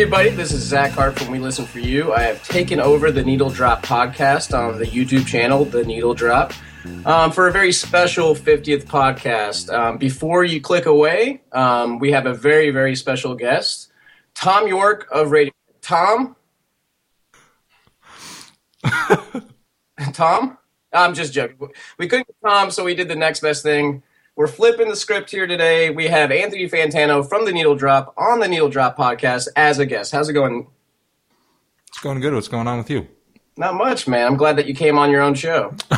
everybody. This is Zach Hart from We Listen for You. I have taken over the Needle Drop podcast on the YouTube channel, The Needle Drop, um, for a very special 50th podcast. Um, before you click away, um, we have a very, very special guest, Thom Yorke of Radio. Tom? Tom? I'm just joking. We couldn't get Tom, so we did the next best thing. We're flipping the script here today. We have Anthony Fantano from the Needle Drop on the Needle Drop podcast as a guest. How's it going? It's going good. What's going on with you? Not much, man. I'm glad that you came on your own show.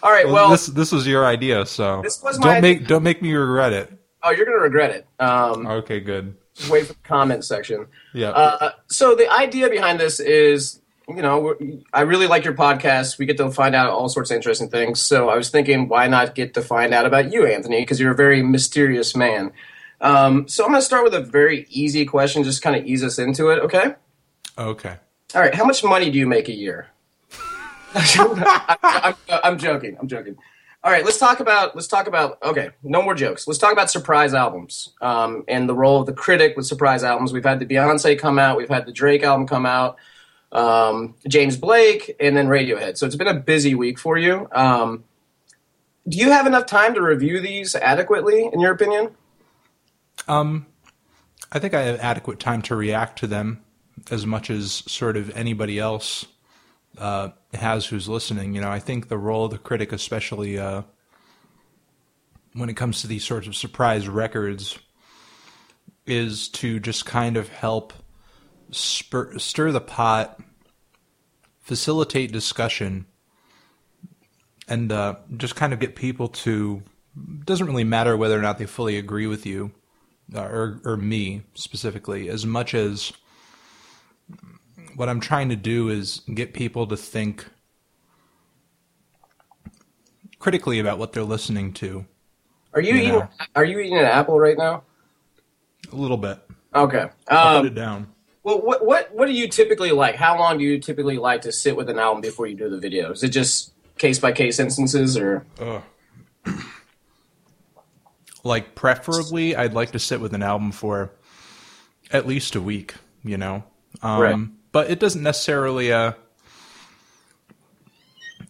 All right. Well, well, this this was your idea, so this was don't idea. make don't make me regret it. Oh, you're gonna regret it. Um, okay, good. Wait for the comment section. Yeah. Uh, so the idea behind this is you know, I really like your podcast. We get to find out all sorts of interesting things. So I was thinking, why not get to find out about you, Anthony? Because you're a very mysterious man. Um, so I'm going to start with a very easy question, just kind of ease us into it. Okay. Okay. All right. How much money do you make a year? I, I'm, I'm joking. I'm joking. All right, let's talk about let's talk about okay, no more jokes. Let's talk about surprise albums um, and the role of the critic with surprise albums. We've had the Beyonce come out, we've had the Drake album come out um, James Blake, and then Radiohead. So it's been a busy week for you. Um, do you have enough time to review these adequately, in your opinion? Um, I think I have adequate time to react to them as much as sort of anybody else uh, has who's listening. You know, I think the role of the critic, especially uh, when it comes to these sorts of surprise records, is to just kind of help – spur, stir the pot, facilitate discussion, and uh, just kind of get people to. Doesn't really matter whether or not they fully agree with you, uh, or or me specifically, as much as what I'm trying to do is get people to think critically about what they're listening to. Are you, you eating? Know? Are you eating an apple right now? A little bit. Okay. Um, I'll put it down. Well, what what what do you typically like? How long do you typically like to sit with an album before you do the video? Is it just case by case instances, or? Uh, like preferably, I'd like to sit with an album for at least a week. You know, um, right. but it doesn't necessarily. Uh,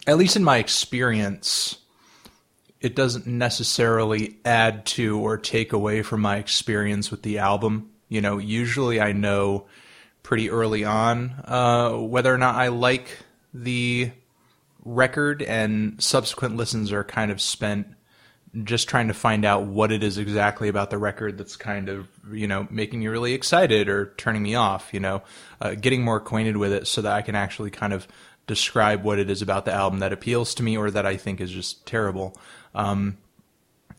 at least in my experience, it doesn't necessarily add to or take away from my experience with the album. You know, usually I know pretty early on uh, whether or not I like the record, and subsequent listens are kind of spent just trying to find out what it is exactly about the record that's kind of you know making me really excited or turning me off you know uh, getting more acquainted with it so that i can actually kind of describe what it is about the album that appeals to me or that i think is just terrible. Um,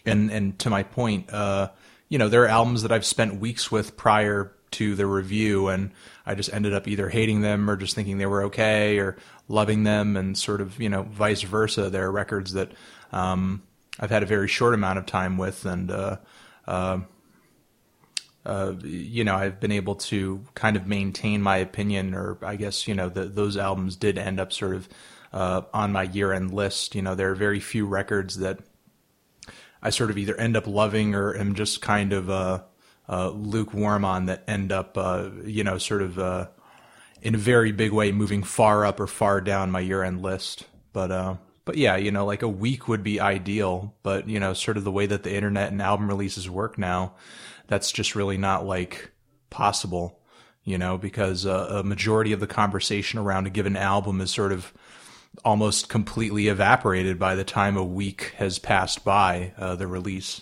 and and to my point uh, you know there are albums that i've spent weeks with prior to the review and I just ended up either hating them or just thinking they were okay or loving them and sort of, you know, vice versa. There are records that um, I've had a very short amount of time with and, uh, uh, uh, you know, I've been able to kind of maintain my opinion, or I guess, you know, the, those albums did end up sort of uh, on my year end list. You know, there are very few records that I sort of either end up loving or am just kind of, uh, uh, lukewarm on that end up, uh, you know, sort of uh, in a very big way moving far up or far down my year end list. But uh, but yeah, you know, like a week would be ideal. But you know, sort of the way that the internet and album releases work now, that's just really not like possible. You know, because uh, a majority of the conversation around a given album is sort of almost completely evaporated by the time a week has passed by uh, the release.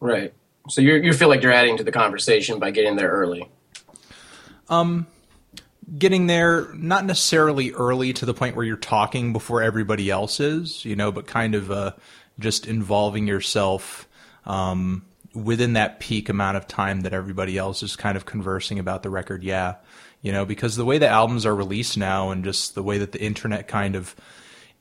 Right. So you you feel like you're adding to the conversation by getting there early. Um, getting there not necessarily early to the point where you're talking before everybody else is, you know, but kind of uh, just involving yourself um, within that peak amount of time that everybody else is kind of conversing about the record. Yeah, you know, because the way the albums are released now, and just the way that the internet kind of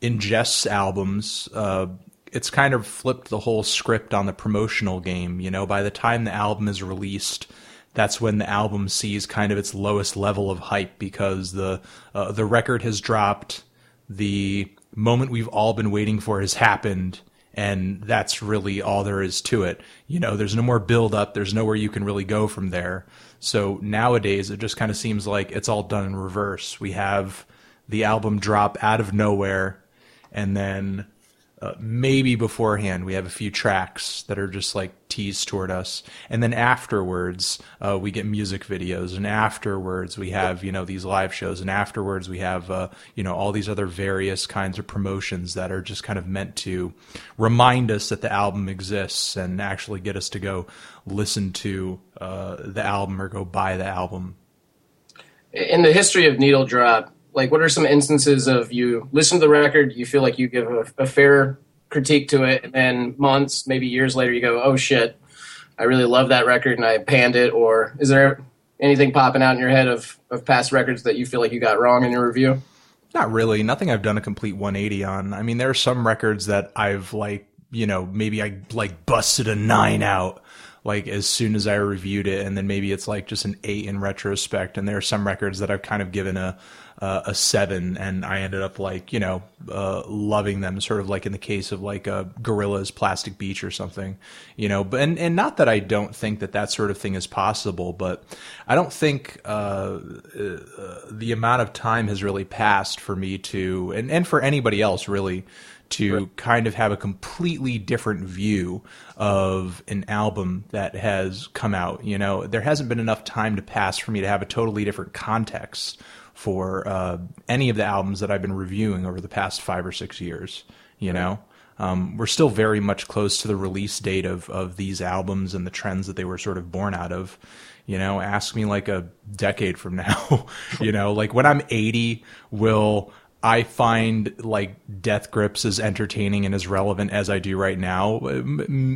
ingests albums. Uh, it's kind of flipped the whole script on the promotional game. You know, by the time the album is released, that's when the album sees kind of its lowest level of hype because the uh, the record has dropped, the moment we've all been waiting for has happened, and that's really all there is to it. You know, there's no more build up. There's nowhere you can really go from there. So nowadays, it just kind of seems like it's all done in reverse. We have the album drop out of nowhere, and then uh, maybe beforehand we have a few tracks that are just like teased toward us. And then afterwards uh, we get music videos. And afterwards we have you know these live shows. And afterwards we have uh, you know all these other various kinds of promotions that are just kind of meant to remind us that the album exists and actually get us to go listen to uh, the album or go buy the album. In the history of needle drop like what are some instances of you listen to the record you feel like you give a, a, fair critique to it and then months maybe years later you go oh shit i really love that record and i panned it or is there anything popping out in your head of, of past records that you feel like you got wrong in your review not really nothing i've done a complete 180 on i mean there are some records that i've like you know maybe i like busted a nine out like as soon as I reviewed it, and then maybe it's like just an eight in retrospect. And there are some records that I've kind of given a uh, a seven, and I ended up like you know uh, loving them, sort of like in the case of like a Gorillaz Plastic Beach or something, you know. But and and not that I don't think that that sort of thing is possible, but I don't think uh, uh the amount of time has really passed for me to, and and for anybody else really to right. kind of have a completely different view of an album that has come out. You know, there hasn't been enough time to pass for me to have a totally different context for uh, any of the albums that I've been reviewing over the past five or six years. You know, um, we're still very much close to the release date of of these albums and the trends that they were sort of born out of. You know, ask me like a decade from now. you know, like when I'm 80, will I find like Death Grips as entertaining and as relevant as I do right now?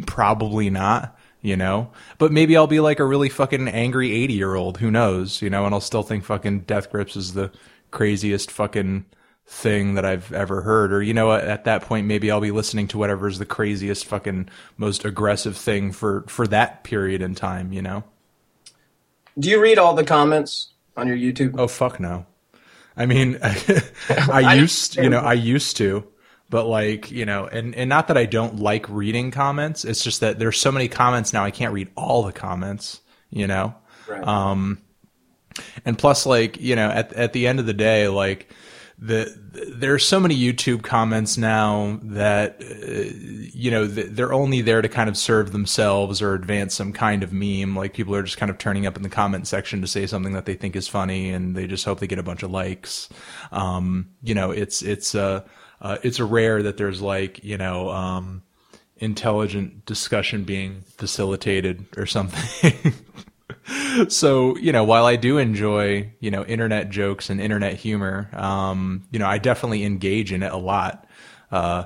Probably not you know? But maybe I'll be like a really fucking angry 80 year old, who knows, you know, and I'll still think fucking Death Grips is the craziest fucking thing that I've ever heard. Or, you know, at that point, maybe I'll be listening to whatever is the craziest fucking most aggressive thing for, for that period in time, you know? Do you read all the comments on your YouTube? Oh, fuck no. I mean, I used, you know, I used to, but like you know and and not that i don't like reading comments it's just that there's so many comments now i can't read all the comments you know right. um and plus like you know at at the end of the day like the, there's so many YouTube comments now that uh, you know they're only there to kind of serve themselves or advance some kind of meme. Like people are just kind of turning up in the comment section to say something that they think is funny, and they just hope they get a bunch of likes. Um, you know, it's it's uh, uh, it's rare that there's like you know um, intelligent discussion being facilitated or something. so you know while i do enjoy you know internet jokes and internet humor um, you know i definitely engage in it a lot. Uh,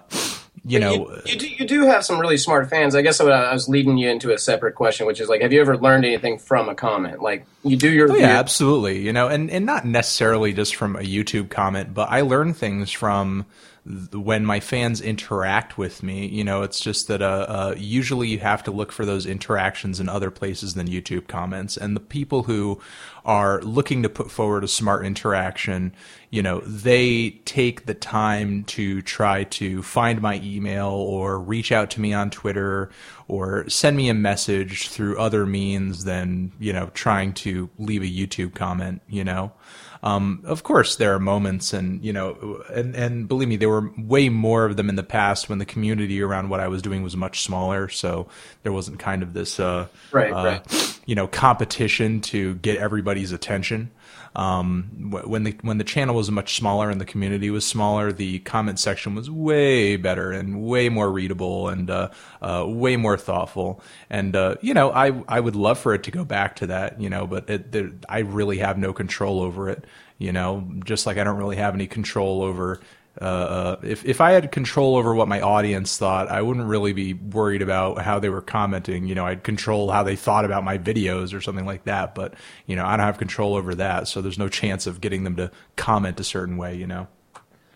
you know you, you, do, you do have some really smart fans. I guess i was leading you into a separate question which is like have you ever learned anything from a comment? Like you do your oh, yeah absolutely. You know and and not necessarily just from a youtube comment but i learn things from when my fans interact with me, you know, it's just that uh, uh, usually you have to look for those interactions in other places than YouTube comments. And the people who are looking to put forward a smart interaction, you know, they take the time to try to find my email or reach out to me on Twitter or send me a message through other means than, you know, trying to leave a YouTube comment, you know. Um, of course, there are moments, and you know, and and believe me, there were way more of them in the past when the community around what I was doing was much smaller. So there wasn't kind of this, uh, right, uh, right. you know, competition to get everybody's attention. Um, when the when the channel was much smaller and the community was smaller, the comment section was way better and way more readable and uh, uh, way more thoughtful. And uh, you know, I I would love for it to go back to that, you know, but it, there, I really have no control over it. You know, just like I don't really have any control over uh, uh, if if I had control over what my audience thought, I wouldn't really be worried about how they were commenting. You know, I'd control how they thought about my videos or something like that. But you know, I don't have control over that, so there's no chance of getting them to comment a certain way. You know.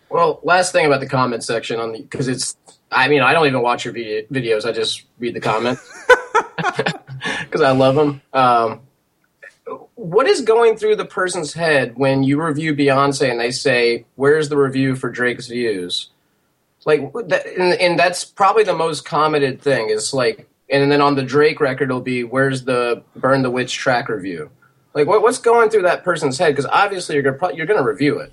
Well, last thing about the comment section on the because it's. I mean, I don't even watch your video, videos. I just read the comments because I love them. Um, what is going through the person's head when you review Beyonce and they say, "Where's the review for Drake's Views?" Like, that, and, and that's probably the most commented thing is like, and then on the Drake record, it'll be where's the Burn the Witch track review? Like, what, what's going through that person's head? Because obviously you're gonna you're gonna review it.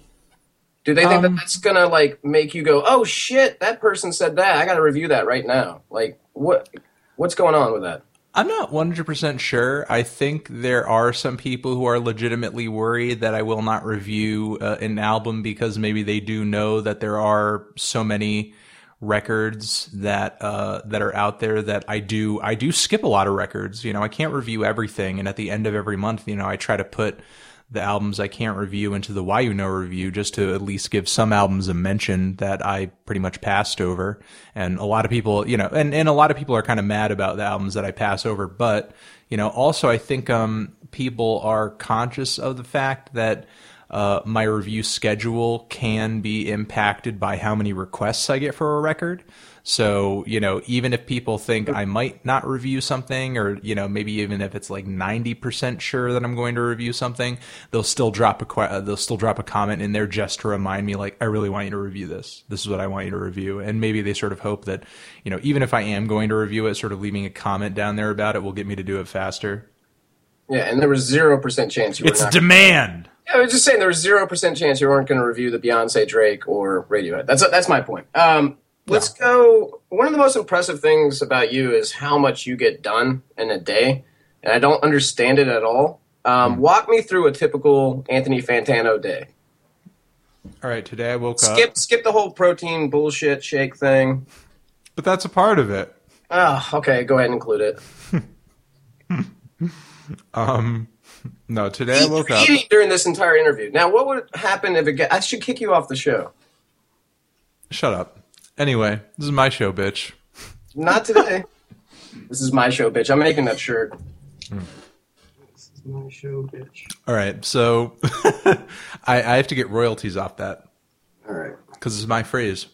Do they think Um, that that's gonna like make you go, oh shit, that person said that? I got to review that right now. Like, what what's going on with that? I'm not 100% sure. I think there are some people who are legitimately worried that I will not review uh, an album because maybe they do know that there are so many records that uh, that are out there that I do I do skip a lot of records. You know, I can't review everything and at the end of every month, you know, I try to put the albums I can't review into the Y U NO review just to at least give some albums a mention that I pretty much passed over. And a lot of people, you know, and, and a lot of people are kind of mad about the albums that I pass over. But, you know, also I think, um, people are conscious of the fact that, uh, my review schedule can be impacted by how many requests I get for a record. So, you know, even if people think I might not review something, or, you know, maybe even if it's like 90% sure that I'm going to review something, they'll still drop a, que- uh, they'll still drop a comment in there just to remind me, like, I really want you to review this. This is what I want you to review. And maybe they sort of hope that, you know, even if I am going to review it, sort of leaving a comment down there about it will get me to do it faster. Yeah, and there was zero percent chance you It's not. demand. Yeah, I was just saying there was zero percent chance you weren't going to review the Beyonce, Drake, or Radiohead. That's that's my point. Um, let's go. One of the most impressive things about you is how much you get done in a day, and I don't understand it at all. Um, Walk me through a typical Anthony Fantano day. All right, today I woke up. Skip skip the whole protein bullshit shake thing. But that's a part of it. Oh, okay, go ahead and include it. Um, no, today I woke up. eating during this entire interview. Now, what would happen if it get? I should kick you off the show. Shut up. Anyway, this is my show, bitch. Not today. this is my show, bitch. I'm making that shirt. Hmm. This is my show, bitch. All right, so I, I have to get royalties off that All right. because it's my phrase.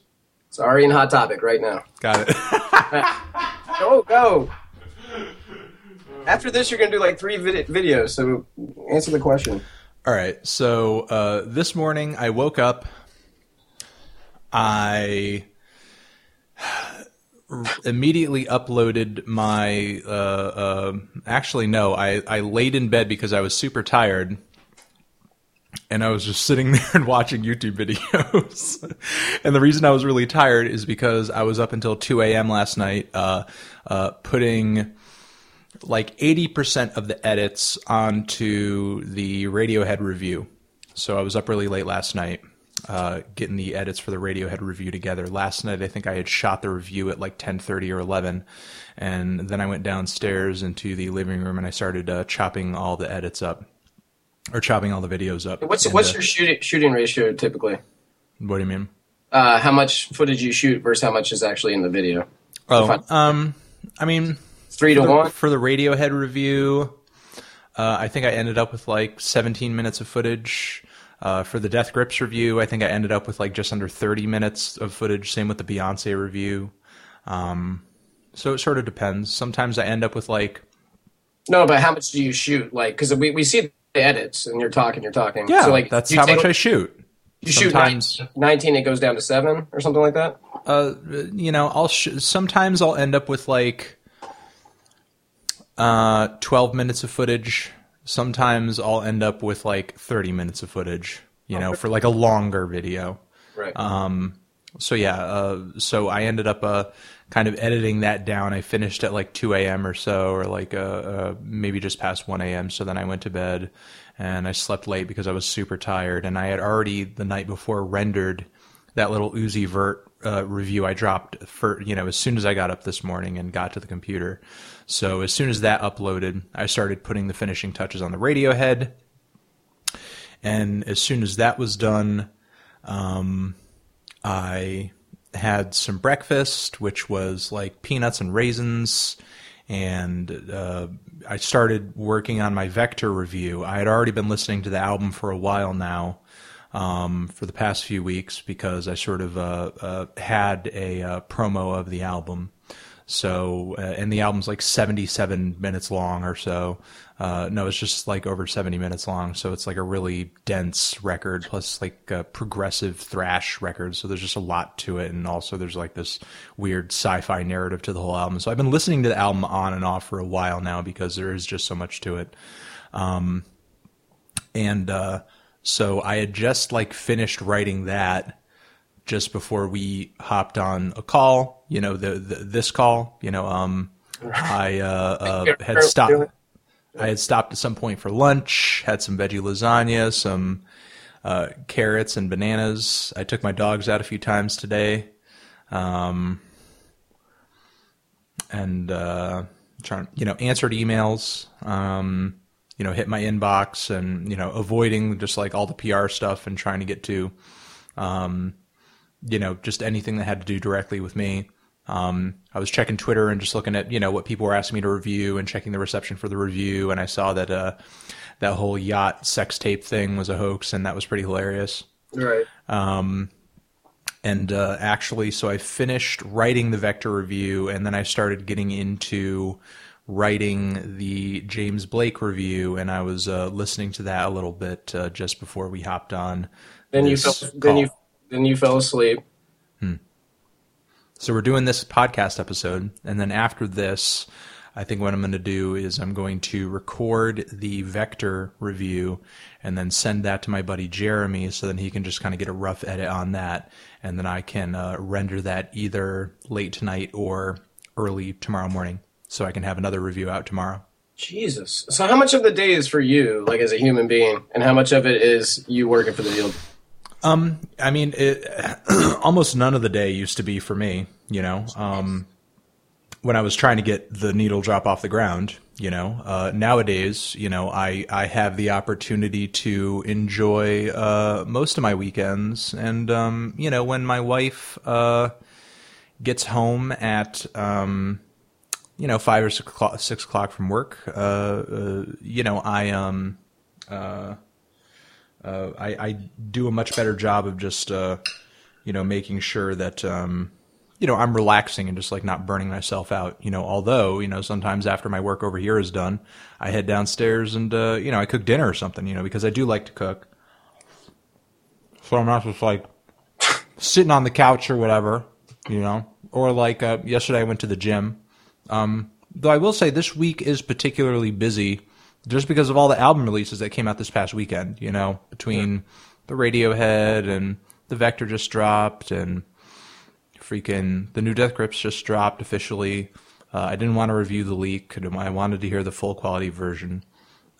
Sorry, and hot topic right now. Got it. Go, go. After this, you're gonna do like three vid- videos. So answer the question. All right, so uh, this morning I woke up. I immediately uploaded my. Uh, uh, actually, no, I, I laid in bed because I was super tired. And I was just sitting there and watching YouTube videos. and the reason I was really tired is because I was up until 2 a.m. last night uh, uh, putting like 80% of the edits onto the Radiohead review. So I was up really late last night uh, getting the edits for the Radiohead review together. Last night I think I had shot the review at like 10:30 or 11 and then I went downstairs into the living room and I started uh, chopping all the edits up or chopping all the videos up. What's And, what's uh, your shooting shooting ratio typically? What do you mean? Uh, how much footage you shoot versus how much is actually in the video? Oh, um I mean Three to for the, one. for the Radiohead review. Uh, I think I ended up with like 17 minutes of footage. Uh, for the Death Grips review, I think I ended up with like just under 30 minutes of footage. Same with the Beyonce review. Um, so it sort of depends. Sometimes I end up with like No, but how much do you shoot? Like, because we, we see the edits, and you're talking, you're talking. yeah, so, like, that's how take- much I shoot. You shoot sometimes- 19, 19, it goes down to seven or something like that. uh, you know, I'll sh- sometimes I'll end up with like uh, 12 minutes of footage. Sometimes I'll end up with like 30 minutes of footage, you know, for like a longer video. Right. Um, so yeah, uh, so I ended up uh, kind of editing that down. I finished at like 2 a.m. or so, or like uh, uh, maybe just past 1 a.m. So then I went to bed and I slept late because I was super tired. And I had already the night before rendered that little Uzi Vert uh, review I dropped for you know as soon as I got up this morning and got to the computer. So as soon as that uploaded, I started putting the finishing touches on the Radiohead. And as soon as that was done, um, I had some breakfast, which was like peanuts and raisins, and uh, I started working on my Vektor review. I had already been listening to the album for a while now, um, for the past few weeks, because I sort of uh, uh, had a uh, promo of the album. So, uh, and the album's like 77 minutes long or so. Uh, no, it's just like over 70 minutes long. So it's like a really dense record plus like a progressive thrash record. So there's just a lot to it. And also there's like this weird sci-fi narrative to the whole album. So I've been listening to the album on and off for a while now because there is just so much to it. Um, and, uh, so I had just like finished writing that just before we hopped on a call, you know, the, the this call, you know, um, I, uh, uh had stopped I had stopped at some point for lunch, had some veggie lasagna, some uh, carrots and bananas. I took my dogs out a few times today, um, and uh, trying, you know, answered emails. Um, you know, hit my inbox and you know, avoiding just like all the PR stuff and trying to get to, um, you know, just anything that had to do directly with me. Um, I was checking Twitter and just looking at you know what people were asking me to review and checking the reception for the review, and I saw that uh, that whole yacht sex tape thing was a hoax, and that was pretty hilarious. Right. Um, and uh, actually, so I finished writing the Vektor review, and then I started getting into writing the James Blake review, and I was uh, listening to that a little bit uh, just before we hopped on. Then you fell, then you then you fell asleep. So we're doing this podcast episode, and then after this, I think what I'm going to do is I'm going to record the Vektor review and then send that to my buddy Jeremy so that he can just kind of get a rough edit on that. And then I can uh, render that either late tonight or early tomorrow morning so I can have another review out tomorrow. Jesus. So how much of the day is for you, like as a human being, and how much of it is you working for the deal? Um, I mean, it, almost none of the day used to be for me. You know, um, when I was trying to get the needle drop off the ground. You know, uh, nowadays, you know, I I have the opportunity to enjoy uh, most of my weekends, and um, you know, when my wife uh, gets home at um, you know five or six o'clock, six o'clock from work, uh, uh, you know, I um. Uh, uh, I, I, do a much better job of just uh, you know making sure that um, you know I'm relaxing and just like not burning myself out. You know, although you know sometimes after my work over here is done, I head downstairs and uh, you know I cook dinner or something. You know, because I do like to cook, so I'm not just like sitting on the couch or whatever. You know, or like uh, yesterday I went to the gym. Um, though I will say this week is particularly busy just because of all the album releases that came out this past weekend, you know, between yeah. the Radiohead and the Vektor just dropped and freaking the new Death Grips just dropped officially. Uh, I didn't want to review the leak. I wanted to hear the full quality version.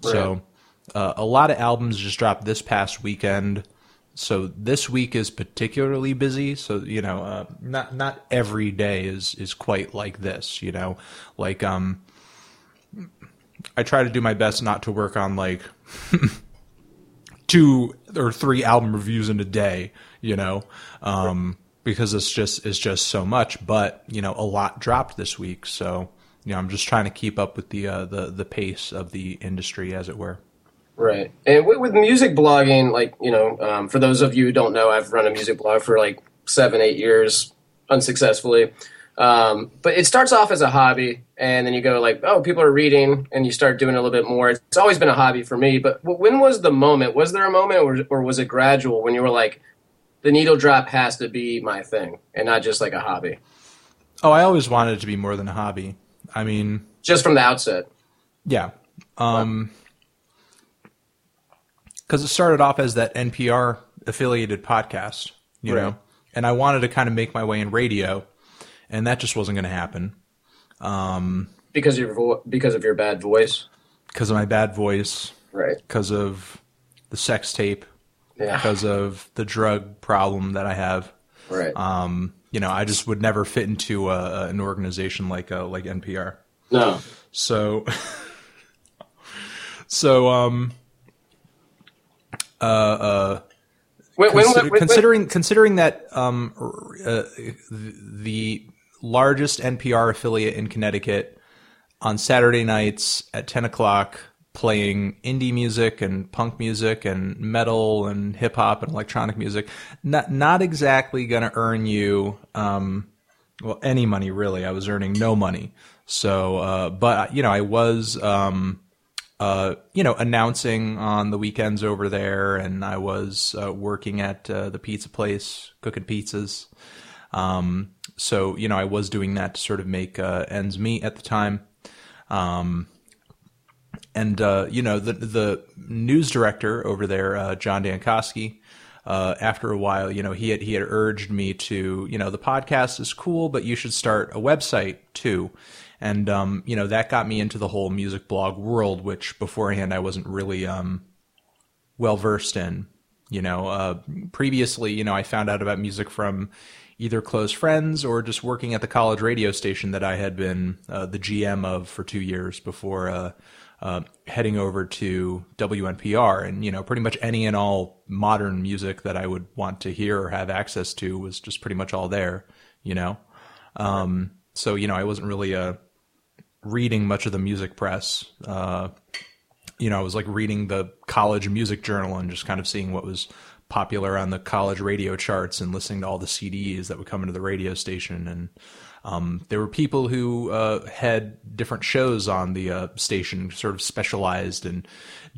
Right. So uh, a lot of albums just dropped this past weekend. So this week is particularly busy. So you know, uh, not not every day is is quite like this. You know, like um, I try to do my best not to work on like two or three album reviews in a day, you know, um, because it's just it's just so much. But you know, a lot dropped this week, so you know, I'm just trying to keep up with the uh, the the pace of the industry, as it were. Right, and with, music blogging, like you know, um, for those of you who don't know, I've run a music blog for like seven, eight years unsuccessfully. Um, but it starts off as a hobby, and then you go like, oh, people are reading, and you start doing a little bit more. It's always been a hobby for me. But when was the moment? Was there a moment, or, or was it gradual when you were like, the needle drop has to be my thing, and not just like a hobby? Oh, I always wanted it to be more than a hobby. I mean, just from the outset. Yeah. Um, because it started off as that NPR affiliated podcast, you right. know, and I wanted to kind of make my way in radio and that just wasn't going to happen. Um, because of your vo- because of your bad voice. Because of my bad voice. Right. Because of the sex tape. Yeah. Because of the drug problem that I have. Right. Um, you know, I just would never fit into a, an organization like uh, like NPR. No. So. so um. Uh. uh when, when, when, considering considering that um, uh, the largest NPR affiliate in Connecticut on Saturday nights at 10 o'clock playing indie music and punk music and metal and hip hop and electronic music. Not, not exactly going to earn you, um, well, any money really. I was earning no money. So, uh, but you know, I was, um, uh, you know, announcing on the weekends over there, and I was uh, working at uh, the pizza place, cooking pizzas. Um, so, you know, I was doing that to sort of make uh, ends meet at the time. Um, and uh, you know, the the news director over there, uh, John Dankosky, uh, after a while, you know, he had he had urged me to, you know, the podcast is cool, but you should start a website too. And um, you know, that got me into the whole music blog world, which beforehand I wasn't really um, well versed in. You know, uh, previously, you know, I found out about music from either close friends or just working at the college radio station that I had been uh, the GM of for two years before uh, uh, heading over to WNPR. And, you know, pretty much any and all modern music that I would want to hear or have access to was just pretty much all there, you know? Um, so, you know, I wasn't really uh, reading much of the music press. Uh, you know, I was like reading the college music journal and just kind of seeing what was popular on the college radio charts and listening to all the CDs that would come into the radio station. And um, there were people who uh, had different shows on the uh, station, sort of specialized in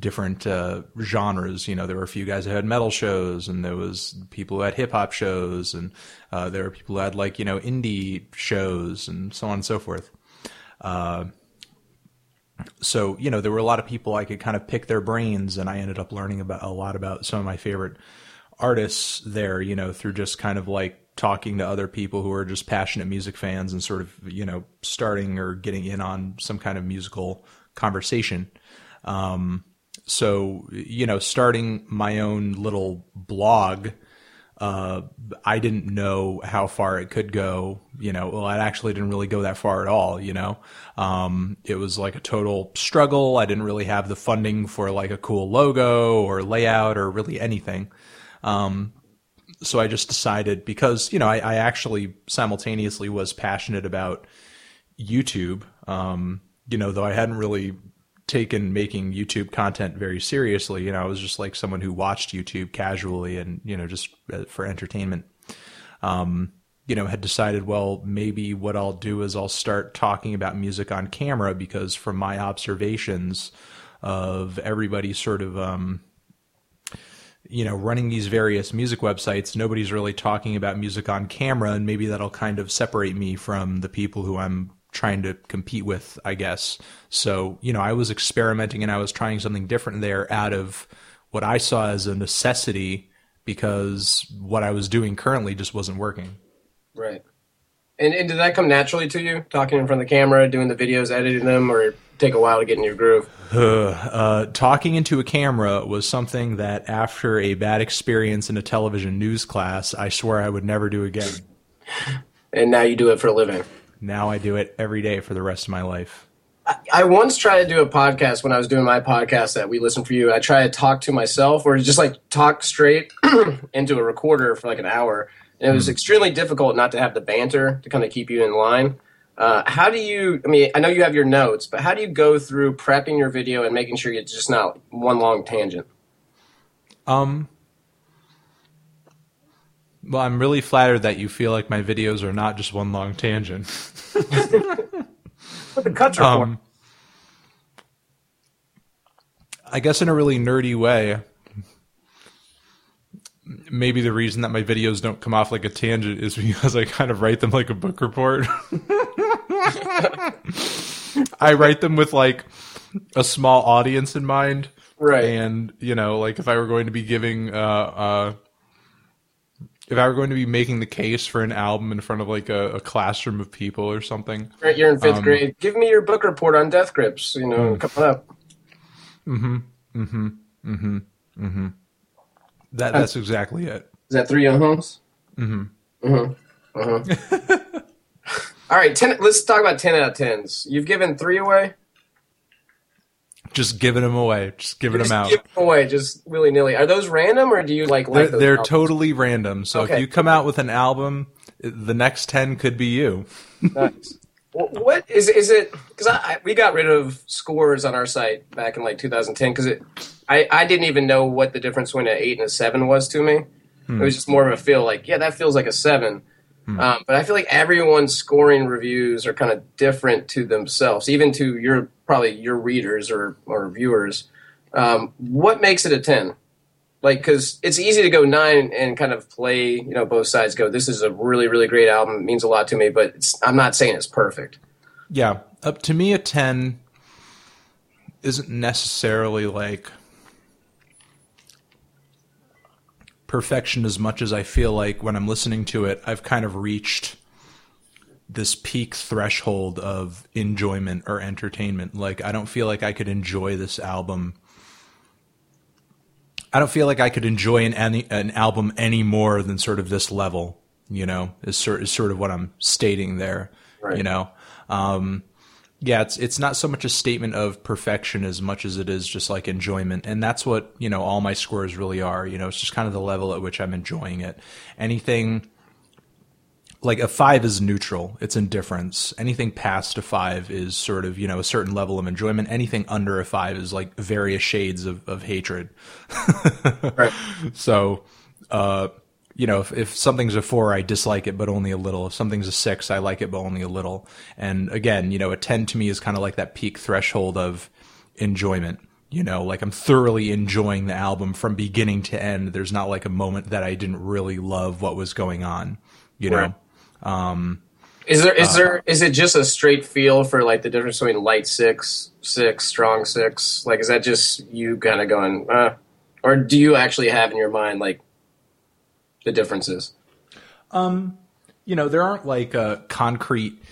different uh, genres. You know, there were a few guys who had metal shows, and there was people who had hip hop shows, and uh, there were people who had like you know indie shows, and so on and so forth. Uh, so you know there were a lot of people I could kind of pick their brains, and I ended up learning about a lot about some of my favorite artists there. You know through just kind of like talking to other people who are just passionate music fans and sort of you know starting or getting in on some kind of musical conversation. Um, so you know starting my own little blog uh, I didn't know how far it could go. You know, well, it actually didn't really go that far at all. You know, um, it was like a total struggle. I didn't really have the funding for like a cool logo or layout or really anything. Um, so I just decided because you know I, I actually simultaneously was passionate about YouTube. Um, you know, though I hadn't really taken making YouTube content very seriously. You know, I was just like someone who watched YouTube casually and, you know, just uh, for entertainment. Um, you know, had decided, well, maybe what I'll do is I'll start talking about music on camera because from my observations of everybody sort of, um, you know, running these various music websites, nobody's really talking about music on camera, and maybe that'll kind of separate me from the people who I'm trying to compete with, I guess. So, you know, I was experimenting and I was trying something different there out of what I saw as a necessity because what I was doing currently just wasn't working. Right. And, and did that come naturally to you, talking in front of the camera, doing the videos, editing them, or take a while to get in your groove? Uh, talking into a camera was something that after a bad experience in a television news class, I swear I would never do again. and now you do it for a living. Now I do it every day for the rest of my life. I once tried to do a podcast when I was doing my podcast that we listen for you. I tried to talk to myself or just like talk straight into a recorder for like an hour. And it was mm. extremely difficult not to have the banter to kind of keep you in line. Uh, how do you, I mean, I know you have your notes, but how do you go through prepping your video and making sure it's just not one long tangent? Um, well, I'm really flattered that you feel like my videos are not just one long tangent. what the cuts are um, I guess in a really nerdy way, maybe the reason that my videos don't come off like a tangent is because I kind of write them like a book report. I write them with like a small audience in mind. Right. And, you know, like if I were going to be giving uh, uh, if I were going to be making the case for an album in front of like a, a classroom of people or something. Right, you're in fifth um, grade. Give me your book report on Death Grips. You know, mm. coming up. Mm-hmm. Mm-hmm. Mm-hmm. Mm-hmm. That that's exactly it. Is that three uh-huhs? Mm-hmm. Mm-hmm. Uh-huh. All right, ten. Let's talk about ten out of tens. You've given three away just giving them away, just giving just them out. Give them away, just willy nilly. Are those random, or do you like? They're, they're totally random. So okay. if you come out with an album, the next ten could be you. nice. What is is it? Because I, I, we got rid of scores on our site back in like 2010 because it I, I didn't even know what the difference between an eight and a seven was to me. Hmm. It was just more of a feel like yeah that feels like a seven. Hmm. Um, but I feel like everyone's scoring reviews are kind of different to themselves, even to your probably your readers or or viewers. Um, what makes it a ten? Like, because it's easy to go nine and kind of play, you know, both sides. Go, this is a really really great album, it means a lot to me, but I'm not saying it's perfect. Yeah, up to me a ten isn't necessarily like perfection as much as I feel like when I'm listening to it, I've kind of reached this peak threshold of enjoyment or entertainment. Like, I don't feel like I could enjoy this album. I don't feel like I could enjoy an any, an album any more than sort of this level. You know, is sort is sort of what I'm stating there. Right. You know, um, yeah, it's it's not so much a statement of perfection as much as it is just like enjoyment, and that's what you know all my scores really are. You know, it's just kind of the level at which I'm enjoying it. Anything like a five is neutral; it's indifference. Anything past a five is sort of you know a certain level of enjoyment. Anything under a five is like various shades of of hatred. right. So. uh you know, if, if something's a four, I dislike it, but only a little. If something's a six, I like it, but only a little. And again, you know, a 10 to me is kind of like that peak threshold of enjoyment. You know, like I'm thoroughly enjoying the album from beginning to end. There's not like a moment that I didn't really love what was going on, you know? Right. Um, is there is uh, there is it just a straight feel for like the difference between light six, six, strong six? Like, is that just you kind of going, uh, or do you actually have in your mind like the differences? Um, you know, there aren't like a concrete,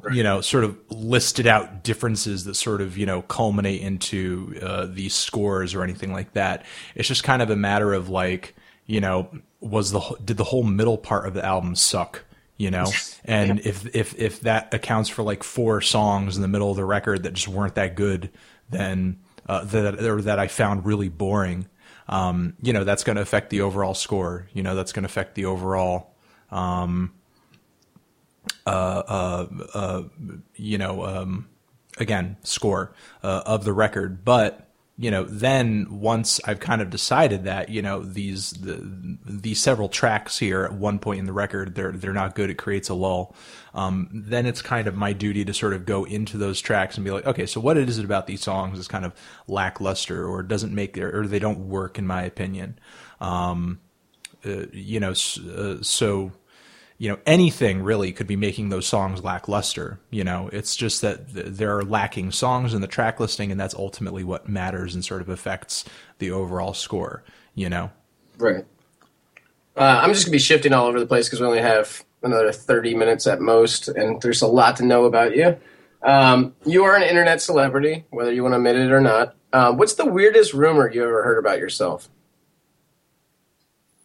right. you know, sort of listed out differences that sort of you know culminate into uh, these scores or anything like that. It's just kind of a matter of like, you know, was the did the whole middle part of the album suck? You know, and yeah. if if if that accounts for like four songs in the middle of the record that just weren't that good, then uh, that or that I found really boring, um, you know, that's going to affect the overall score. You know, that's going to affect the overall, um, uh, uh, uh, you know, um, again, score uh, of the record. But you know, then once I've kind of decided that, you know, these the, these several tracks here at one point in the record, they're they're not good. It creates a lull. Um, then it's kind of my duty to sort of go into those tracks and be like, okay, so what is it about these songs is kind of lackluster or doesn't make their, or they don't work in my opinion. Um, uh, you know, uh, so you know anything really could be making those songs lackluster you know? It's just that th- there are lacking songs in the track listing and that's ultimately what matters and sort of affects the overall score you know? Right. Uh, i'm just gonna be shifting all over the place because we only have another 30 minutes at most and there's a lot to know about you. Um, you are an internet celebrity whether you want to admit it or not. Uh, what's the weirdest rumor you ever heard about yourself?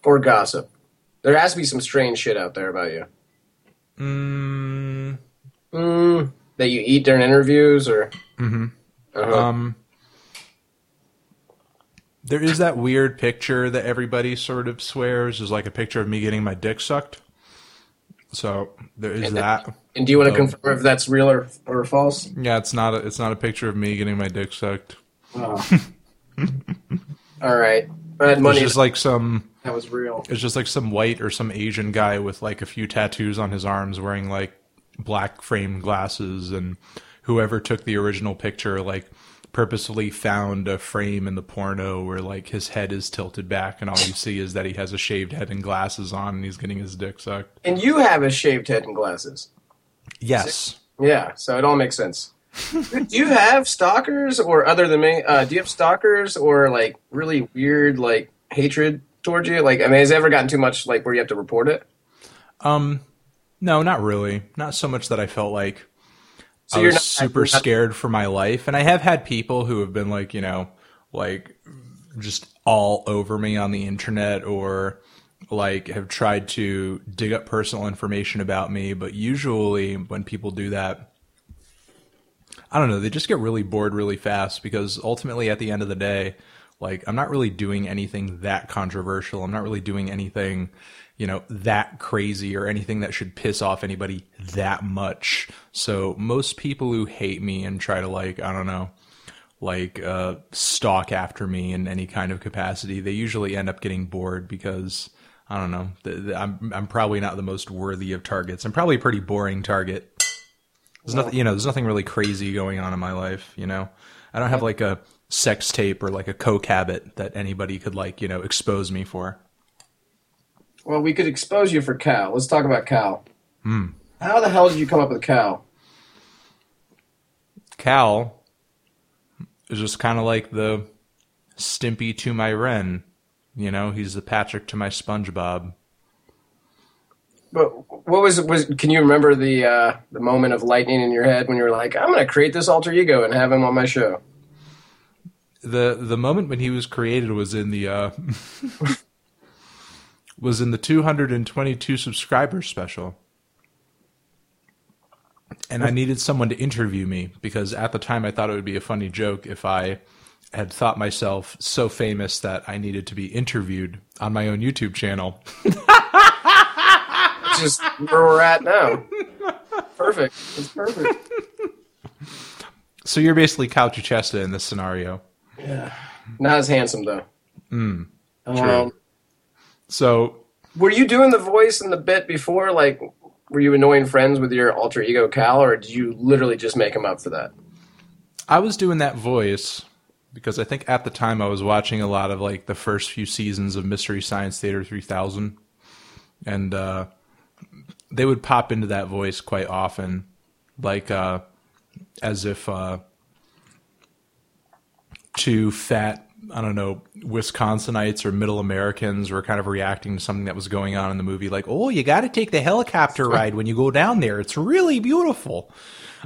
Or gossip there has to be some strange shit out there about you. Mm. Mm, that you eat during interviews, or mm-hmm. uh-huh. um, there is that weird picture that everybody sort of swears is like a picture of me getting my dick sucked. So there is and that. and do you want to confirm if that's real or, or false? Yeah, it's not. A, it's not a picture of me getting my dick sucked. Oh. All right. Bad money. It's just like some that was real. It's just like some white or some Asian guy with like a few tattoos on his arms, wearing like black framed glasses, and whoever took the original picture like purposefully found a frame in the porno where like his head is tilted back and all you see is that he has a shaved head and glasses on and he's getting his dick sucked. And you have a shaved head and glasses. Yes. Yeah, so it all makes sense. do you have stalkers or other than me? Uh, do you have stalkers or like really weird like hatred towards you? Like, I mean, has it ever gotten too much like where you have to report it? Um, no, not really. Not so much that I felt like so I was not, super not, scared for my life. And I have had people who have been like, you know, like just all over me on the internet or like have tried to dig up personal information about me. But usually when people do that, I don't know, they just get really bored really fast because ultimately at the end of the day, like I'm not really doing anything that controversial. I'm not really doing anything, you know, that crazy or anything that should piss off anybody that much. So most people who hate me and try to like, I don't know, like uh stalk after me in any kind of capacity, they usually end up getting bored because I don't know. The, the, I'm I'm probably not the most worthy of targets. I'm probably a pretty boring target. There's nothing, you know. There's nothing really crazy going on in my life. You know, I don't have like a sex tape or like a coke habit that anybody could like you know expose me for. Well, we could expose you for Cal. Let's talk about Cal. Hmm. How the hell did you come up with Cal? Cal is just kind of like the Stimpy to my Ren. You know, he's the Patrick to my SpongeBob. But what was was? Can you remember the uh, the moment of lightning in your head when you were like, "I'm going to create this alter ego and have him on my show"? The the moment when he was created was in the uh, was in the 222 subscribers special. And I needed someone to interview me because at the time I thought it would be a funny joke if I had thought myself so famous that I needed to be interviewed on my own YouTube channel. Just where we're at now. Perfect. It's perfect. So you're basically Cal Chuchesta in this scenario. Yeah. Not as handsome though. Mm, Um, so were you doing the voice and the bit before? Like, were you annoying friends with your alter ego Cal, or did you literally just make him up for that? I was doing that voice because I think at the time I was watching a lot of like the first few seasons of Mystery Science Theater 3000 and uh, they would pop into that voice quite often like uh, as if uh, two fat I don't know Wisconsinites or Middle Americans were kind of reacting to something that was going on in the movie like oh you got to take the helicopter ride when you go down there. It's really beautiful.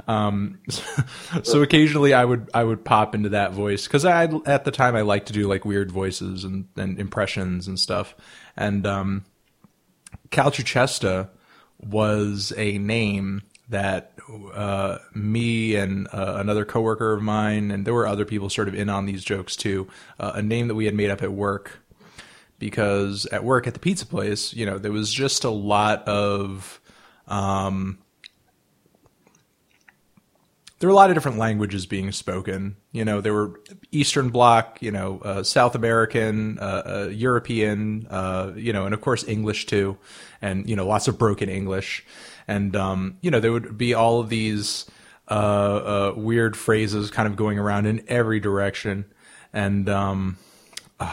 Um, so occasionally I would I would pop into that voice because I at the time I liked to do like weird voices and, and impressions and stuff. And um, Cal Chuchesta was a name that uh, me and uh, another coworker of mine, and there were other people sort of in on these jokes too. Uh, a name that we had made up at work because at work at the pizza place, you know, there was just a lot of um, there were a lot of different languages being spoken. You know, there were Eastern Bloc, you know, uh, South American, uh, uh, European, uh, you know, and of course English too, and you know, lots of broken English, and um, you know, there would be all of these uh, uh, weird phrases kind of going around in every direction, and um,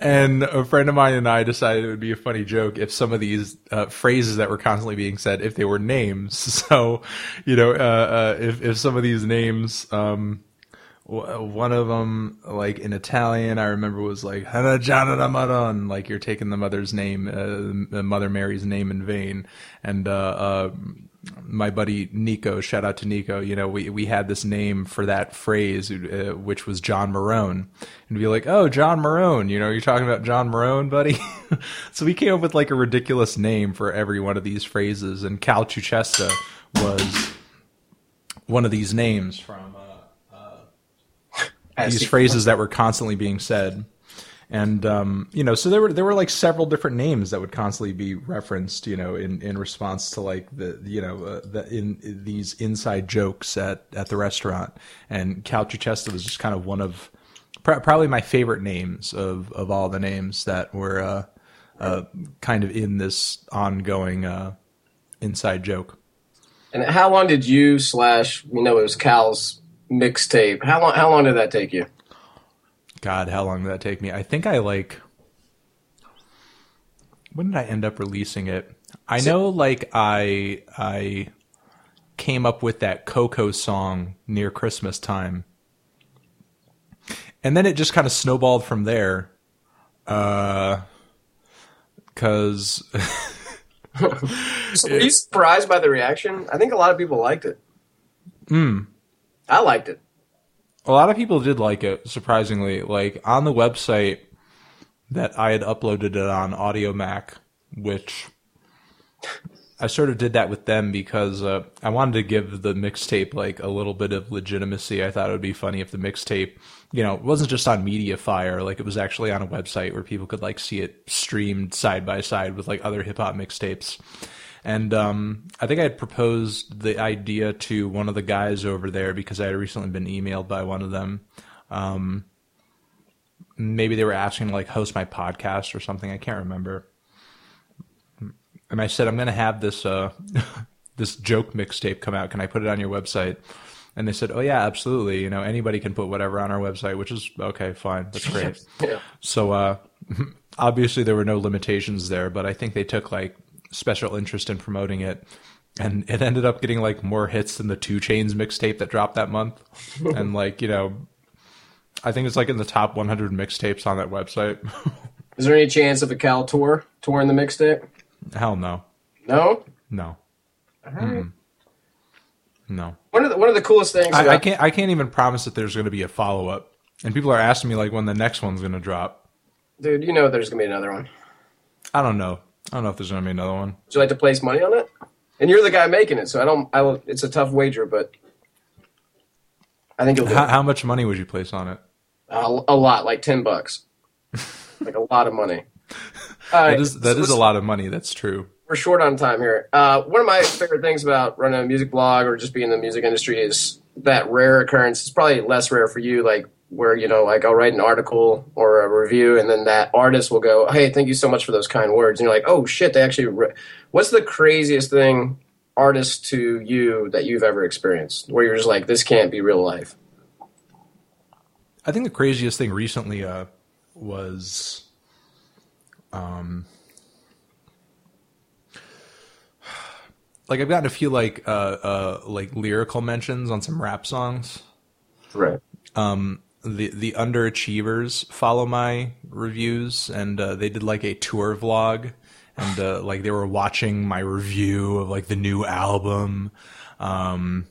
and a friend of mine and I decided it would be a funny joke if some of these uh, phrases that were constantly being said, if they were names. So, you know, uh, uh, if if some of these names, um, one of them, like in Italian, I remember was like "Hana Jana da Maron," like you're taking the mother's name, uh, the Mother Mary's name in vain, and uh, uh, my buddy Nico, shout out to Nico, you know, we, we had this name for that phrase, uh, which was John Marone. And be like, oh, John Marone, you know, you're talking about John Marone, buddy? so we came up with like a ridiculous name for every one of these phrases. And Cal Chuchesta was one of these names from uh, uh, these phrases that were constantly being said and um, you know, so there were there were like several different names that would constantly be referenced, you know, in, in response to like the you know uh, the, in, in, these inside jokes at at the restaurant, and Cal Chuchesta was just kind of one of pr- probably my favorite names of of all the names that were uh, uh, kind of in this ongoing uh, inside joke. And how long did you slash you know it was Cal's mixtape? How long how long did that take you? God, how long did that take me? I think I like. When did I end up releasing it? I know, like I I came up with that Coco song near Christmas time, and then it just kind of snowballed from there. Uh, because. so were you surprised by the reaction? I think a lot of people liked it. Hmm. I liked it. A lot of people did like it, surprisingly. Like on the website that I had uploaded it on Audiomack, which I sort of did that with them because uh, I wanted to give the mixtape like a little bit of legitimacy. I thought it would be funny if the mixtape, you know, wasn't just on MediaFire, like it was actually on a website where people could like see it streamed side by side with like other hip hop mixtapes. And um, I think I had proposed the idea to one of the guys over there because I had recently been emailed by one of them. Um, maybe they were asking to like host my podcast or something. I can't remember. And I said, I'm going to have this uh, this joke mixtape come out. Can I put it on your website? And they said, "Oh yeah, absolutely. You know, anybody can put whatever on our website, which is okay, fine. That's great." Yeah. So uh, obviously there were no limitations there, but I think they took like special interest in promoting it, and it ended up getting like more hits than the 2 Chainz mixtape that dropped that month, and like you know, I think it's like in the top 100 mixtapes on that website. Is there any chance of a Cal tour touring the mixtape? Hell no, No. no, All right. no. One of the one of the coolest things. I, I can't. I can't even promise that there's going to be a follow up. And people are asking me like when the next one's going to drop. dude. You know there's gonna be another one. I don't know. I don't know if there's going to be another one. Would you like to place money on it? And you're the guy making it, so I don't. I will. It's a tough wager, but I think How, how much money would you place on it? a, a lot, like ten bucks, like a lot of money. All right, That is that so is a lot of money. That's true. we're short on time here. Uh, one of my favorite things about running a music blog or just being in the music industry is that rare occurrence. It's probably less rare for you, like where you know, like I'll write an article or a review, and then that artist will go, "Hey, thank you so much for those kind words," and you're like, "Oh shit, they actually." Re-. What's the craziest thing, artist to you, that you've ever experienced, where you're just like, "This can't be real life." I think the craziest thing recently uh, was, um, like I've gotten a few like uh, uh, like lyrical mentions on some rap songs. Right. The the underachievers follow my reviews and uh, they did like a tour vlog and uh, like they were watching my review of like the new album um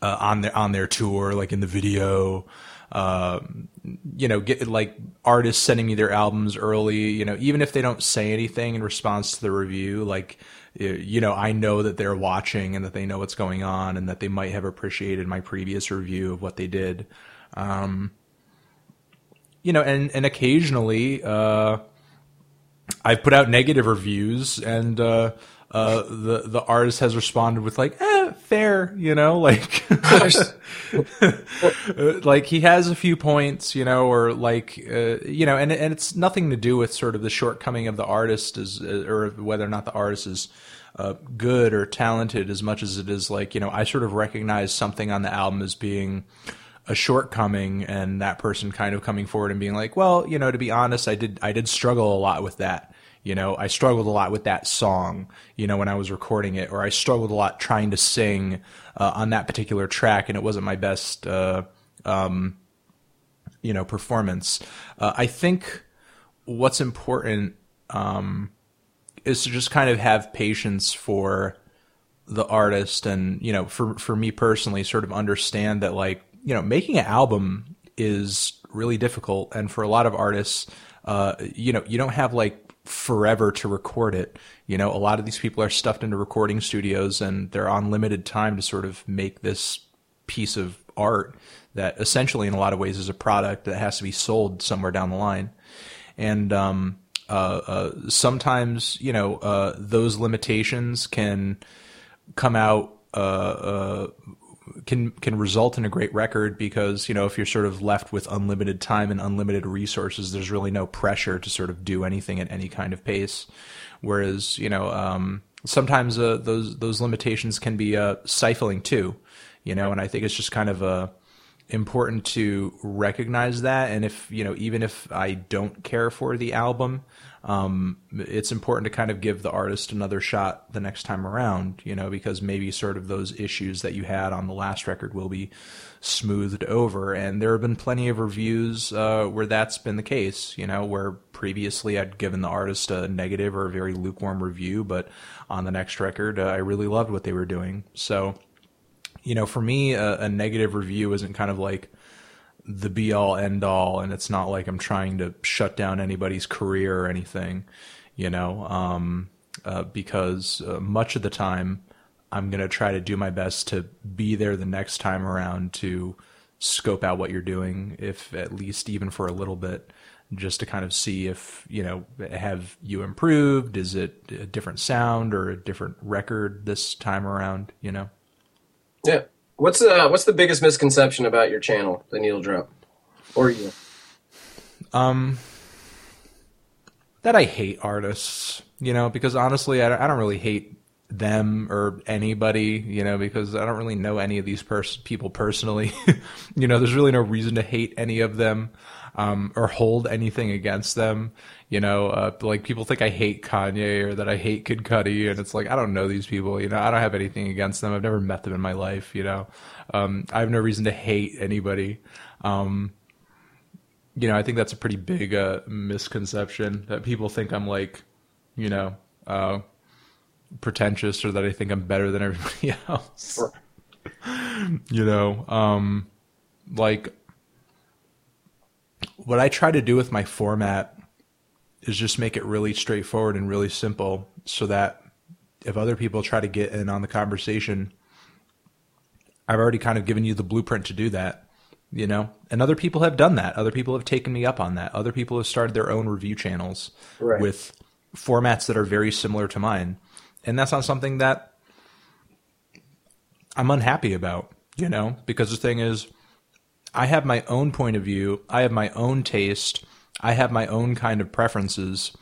uh, on their on their tour like in the video. Um you know get like artists sending me their albums early you know even if they don't say anything in response to the review like you know I know that they're watching and that they know what's going on and that they might have appreciated my previous review of what they did um, you know, and and occasionally uh, I've put out negative reviews, and uh, uh, the the artist has responded with like, eh, fair, you know, like like he has a few points, you know, or like uh, you know, and and it's nothing to do with sort of the shortcoming of the artist is or whether or not the artist is uh, good or talented as much as it is like you know I sort of recognize something on the album as being a shortcoming and that person kind of coming forward and being like well you know to be honest I did I did struggle a lot with that. You know I struggled a lot with that song you know when I was recording it or I struggled a lot trying to sing uh, on that particular track and it wasn't my best uh, um, you know performance. Uh, I think what's important um, is to just kind of have patience for the artist and you know for for me personally sort of understand that like you know making an album is really difficult. And for a lot of artists uh you know you don't have like forever to record it. You know a lot of these people are stuffed into recording studios and they're on limited time to sort of make this piece of art that essentially in a lot of ways is a product that has to be sold somewhere down the line. And um uh, uh sometimes you know uh those limitations can come out uh, uh, can can result in a great record because you know if you're sort of left with unlimited time and unlimited resources, there's really no pressure to sort of do anything at any kind of pace. Whereas you know um, sometimes uh, those those limitations can be uh, stifling too, you know, and I think it's just kind of uh, important to recognize that. And if you know even if I don't care for the album, um, it's important to kind of give the artist another shot the next time around, you know, because maybe sort of those issues that you had on the last record will be smoothed over. And there have been plenty of reviews uh, where that's been the case, you know, where previously I'd given the artist a negative or a very lukewarm review, but on the next record, uh, I really loved what they were doing. So, you know, for me, a, a negative review isn't kind of like, the be all end all and it's not like I'm trying to shut down anybody's career or anything, you know, um, uh, because uh, much of the time I'm going to try to do my best to be there the next time around to scope out what you're doing, if at least even for a little bit, just to kind of see if, you know, have you improved? Is it a different sound or a different record this time around, you know? Yeah. What's uh what's the biggest misconception about your channel, the Needle Drop, or you? Um, that I hate artists, you know, because honestly, I, I don't really hate them or anybody, you know, because I don't really know any of these pers- people personally. you know, there's really no reason to hate any of them um, or hold anything against them. You know, uh, like people think I hate Kanye or that I hate Kid Cudi, and it's like I don't know these people. You know, I don't have anything against them. I've never met them in my life. You know, um, I have no reason to hate anybody. Um, you know, I think that's a pretty big uh, misconception that people think I'm like, you know, uh, pretentious or that I think I'm better than everybody else. Sure. you know, um, like what I try to do with my format is just make it really straightforward and really simple so that if other people try to get in on the conversation, I've already kind of given you the blueprint to do that, you know? And other people have done that. Other people have taken me up on that. Other people have started their own review channels right. with formats that are very similar to mine. And that's not something that I'm unhappy about, you know? Because the thing is, I have my own point of view, I have my own taste, I have my own kind of preferences.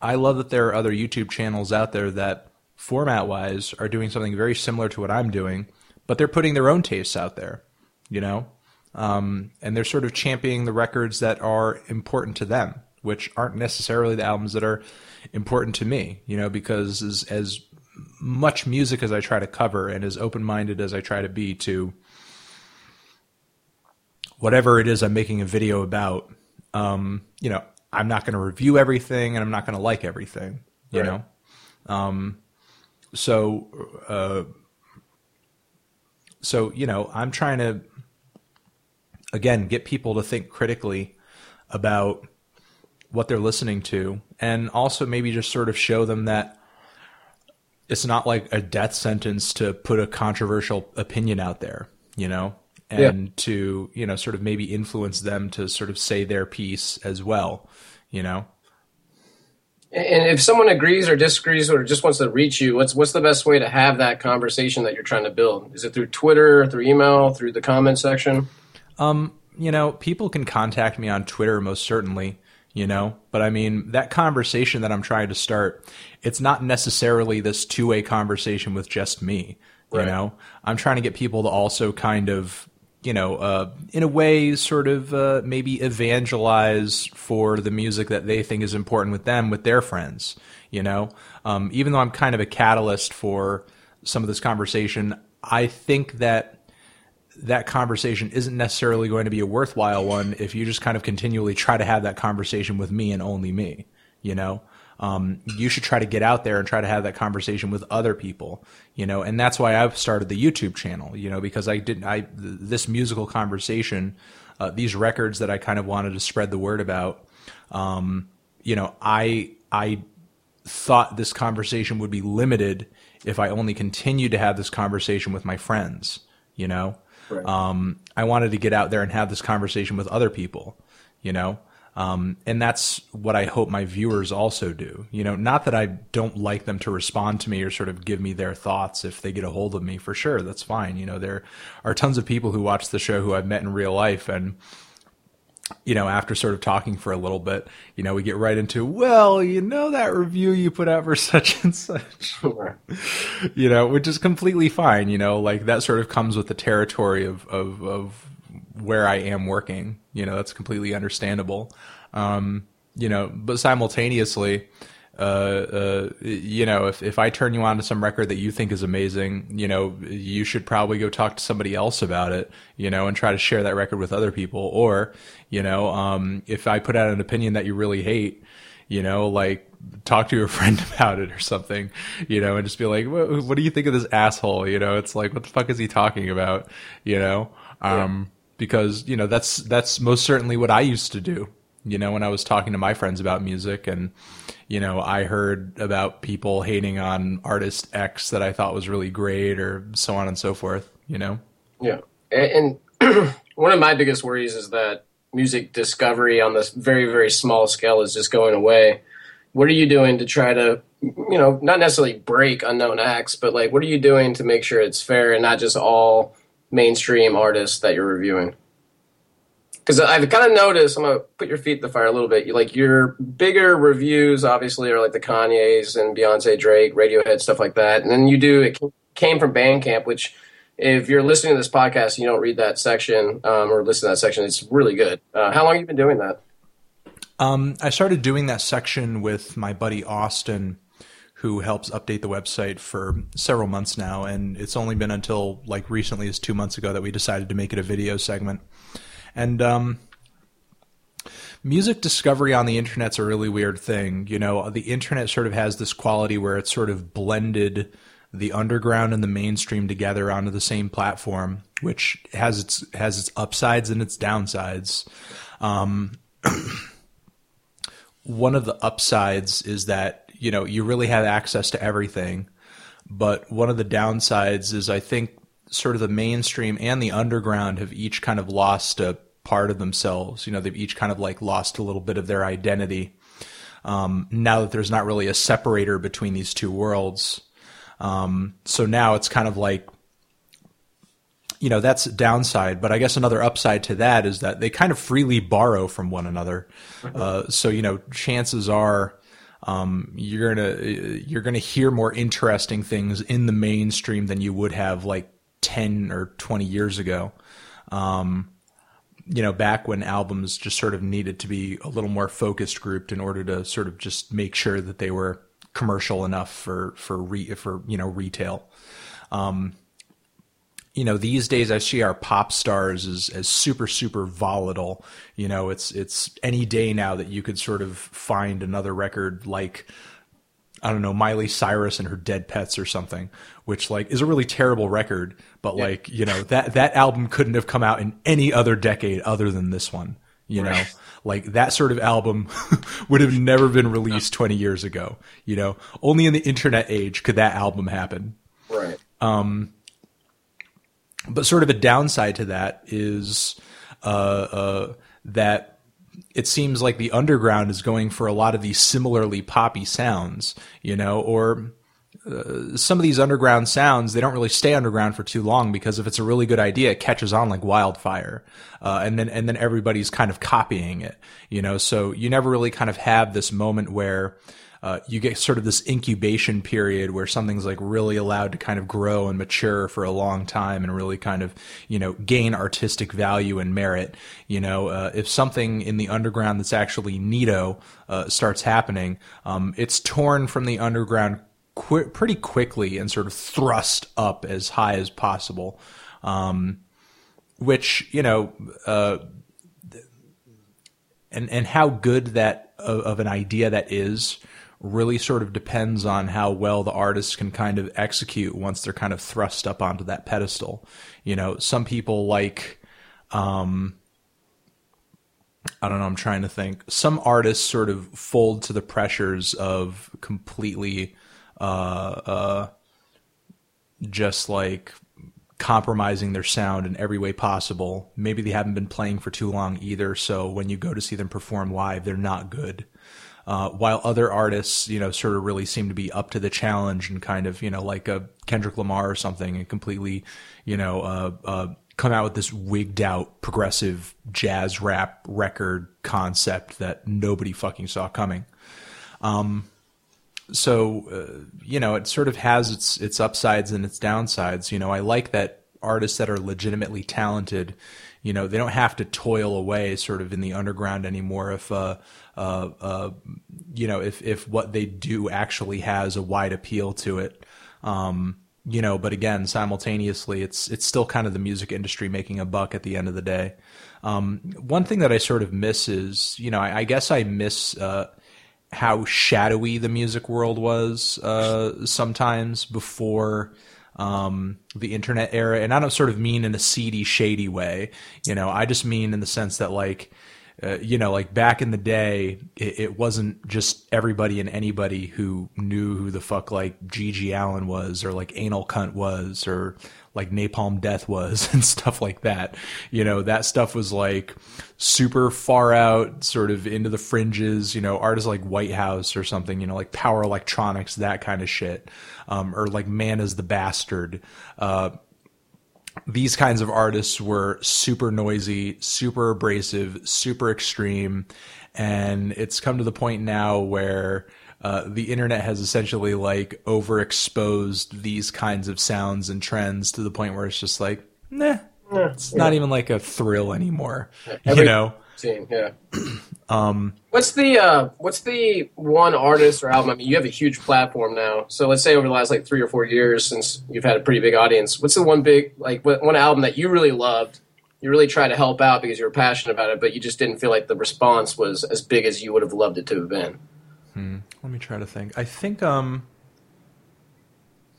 I love that there are other YouTube channels out there that, format wise, are doing something very similar to what I'm doing, but they're putting their own tastes out there, you know? Um, and they're sort of championing the records that are important to them, which aren't necessarily the albums that are important to me, you know, because as, as much music as I try to cover and as open minded as I try to be to whatever it is I'm making a video about, um, you know, I'm not going to review everything and I'm not going to like everything, you right. know? Um, so, uh, so, you know, I'm trying to, again, get people to think critically about what they're listening to and also maybe just sort of show them that it's not like a death sentence to put a controversial opinion out there, you know? And yeah. to you know sort of maybe influence them to sort of say their piece as well you know? And if someone agrees or disagrees or just wants to reach you what's what's the best way to have that conversation that you're trying to build? Is it through twitter through email through the comment section? Um you know people can contact me on twitter most certainly you know? But i mean that conversation that i'm trying to start it's not necessarily this two-way conversation with just me you right. know? I'm trying to get people to also kind of you know, uh, in a way, sort of uh, maybe evangelize for the music that they think is important with them, with their friends. You know, um, even though I'm kind of a catalyst for some of this conversation, I think that that conversation isn't necessarily going to be a worthwhile one if you just kind of continually try to have that conversation with me and only me. You know, um, you should try to get out there and try to have that conversation with other people, you know, and that's why I've started the YouTube channel, you know, because I didn't, I, this musical conversation, uh, these records that I kind of wanted to spread the word about, um, you know, I, I thought this conversation would be limited if I only continued to have this conversation with my friends, you know, right. um, I wanted to get out there and have this conversation with other people, you know, um, and that's what I hope my viewers also do. You know, not that I don't like them to respond to me or sort of give me their thoughts if they get a hold of me. For sure, that's fine. You know, there are tons of people who watch the show who I've met in real life, and you know, after sort of talking for a little bit, you know, we get right into, well, you know, that review you put out for such and such, sure. you know, which is completely fine. You know, like that sort of comes with the territory of of of where I am working. You know, that's completely understandable. Um, you know, but simultaneously, uh, uh, you know, if, if I turn you on to some record that you think is amazing, you know, you should probably go talk to somebody else about it, you know, and try to share that record with other people. Or, you know, um, if I put out an opinion that you really hate, you know, like talk to your friend about it or something, you know, and just be like, what, what do you think of this asshole? You know, it's like, what the fuck is he talking about? You know, um, because you know that's that's most certainly what I used to do. You know, when I was talking to my friends about music, and you know, I heard about people hating on artist X that I thought was really great, or so on and so forth. You know. Yeah, and, one of my biggest worries is that music discovery on this very very small scale is just going away. What are you doing to try to, you know, not necessarily break unknown acts, but like, what are you doing to make sure it's fair and not just all mainstream artists that you're reviewing? because I've kind of noticed. I'm gonna put your feet in the fire a little bit. You like your bigger reviews, obviously, are like the Kanye's and Beyonce, Drake, Radiohead, stuff like that. And then you do it came from Bandcamp, which if you're listening to this podcast, and you don't read that section um, or listen to that section. It's really good. Uh, how long have you been doing that? Um, I started doing that section with my buddy Austin, who helps update the website for several months now, and it's only been until like recently as two months ago that we decided to make it a video segment. And um, music discovery on the internet's a really weird thing. You know, the internet sort of has this quality where it's sort of blended the underground and the mainstream together onto the same platform, which has its has its upsides and its downsides. Um, one of the upsides is that you know you really have access to everything, but one of the downsides is I think sort of the mainstream and the underground have each kind of lost a part of themselves. You know, they've each kind of like lost a little bit of their identity. Um, now that there's not really a separator between these two worlds. Um, so now it's kind of like, you know, that's downside. But I guess another upside to that is that they kind of freely borrow from one another. Uh, so you know, chances are. Um, you're gonna you're gonna hear more interesting things in the mainstream than you would have like ten or twenty years ago. Um, you know, back when albums just sort of needed to be a little more focused grouped in order to sort of just make sure that they were commercial enough for for re, for you know retail. Um, you know, these days I see our pop stars as as super super volatile. You know, it's it's any day now that you could sort of find another record like I don't know, Miley Cyrus and her Dead Petz or something, which like is a really terrible record, but yeah. like, you know, that that album couldn't have come out in any other decade other than this one, you right. know. Like that sort of album would have never been released 20 years ago, you know. Only in the internet age could that album happen. Right. Um but sort of a downside to that is uh, uh, that it seems like the underground is going for a lot of these similarly poppy sounds, you know, or uh, some of these underground sounds they don't really stay underground for too long because if it's a really good idea, it catches on like wildfire, uh, and then and then everybody's kind of copying it, you know. So you never really kind of have this moment where uh, you get sort of this incubation period where something's like really allowed to kind of grow and mature for a long time and really kind of you know gain artistic value and merit. You know, uh, if something in the underground that's actually neato uh, starts happening, um, it's torn from the underground qu- pretty quickly and sort of thrust up as high as possible. Um, which you know, uh, and and how good that of, of an idea that is really sort of depends on how well the artist can kind of execute once they're kind of thrust up onto that pedestal. You know, some people like, um, I don't know, I'm trying to think. Some artists sort of fold to the pressures of completely, uh, uh, just like compromising their sound in every way possible. Maybe they haven't been playing for too long either, so when you go to see them perform live, they're not good. Uh, while other artists, you know, sort of really seem to be up to the challenge and kind of, you know, like a Kendrick Lamar or something and completely, you know, uh, uh, come out with this wigged out progressive jazz rap record concept that nobody fucking saw coming. Um, so uh, you know, it sort of has its its upsides and its downsides. You know, I like that artists that are legitimately talented you know they don't have to toil away sort of in the underground anymore if uh, uh, uh, you know if if what they do actually has a wide appeal to it um, you know but again simultaneously it's it's still kind of the music industry making a buck at the end of the day um, one thing that I sort of miss is you know I, I guess I miss uh, how shadowy the music world was uh, sometimes before um, the internet era, and I don't sort of mean in a seedy, shady way. You know, I just mean in the sense that like. Uh, you know, like back in the day, it, it, wasn't just everybody and anybody who knew who the fuck like GG Allen was or like Anal Cunt was or like Napalm Death was and stuff like that. You know, that stuff was like super far out, sort of into the fringes, you know, artists like Whitehouse or something, you know, like Power Electronics, that kind of shit. Um, or like Man is the Bastard. Uh, these kinds of artists were super noisy, super abrasive, super extreme, and it's come to the point now where uh, the internet has essentially like overexposed these kinds of sounds and trends to the point where it's just like, nah, it's not even like a thrill anymore. Every- you know, Scene, yeah. um, what's the uh, what's the one artist or album? I mean, you have a huge platform now. So let's say over the last like three or four years, since you've had a pretty big audience, what's the one big like one album that you really loved? You really tried to help out because you were passionate about it, but you just didn't feel like the response was as big as you would have loved it to have been. Hmm. Let me try to think. I think um.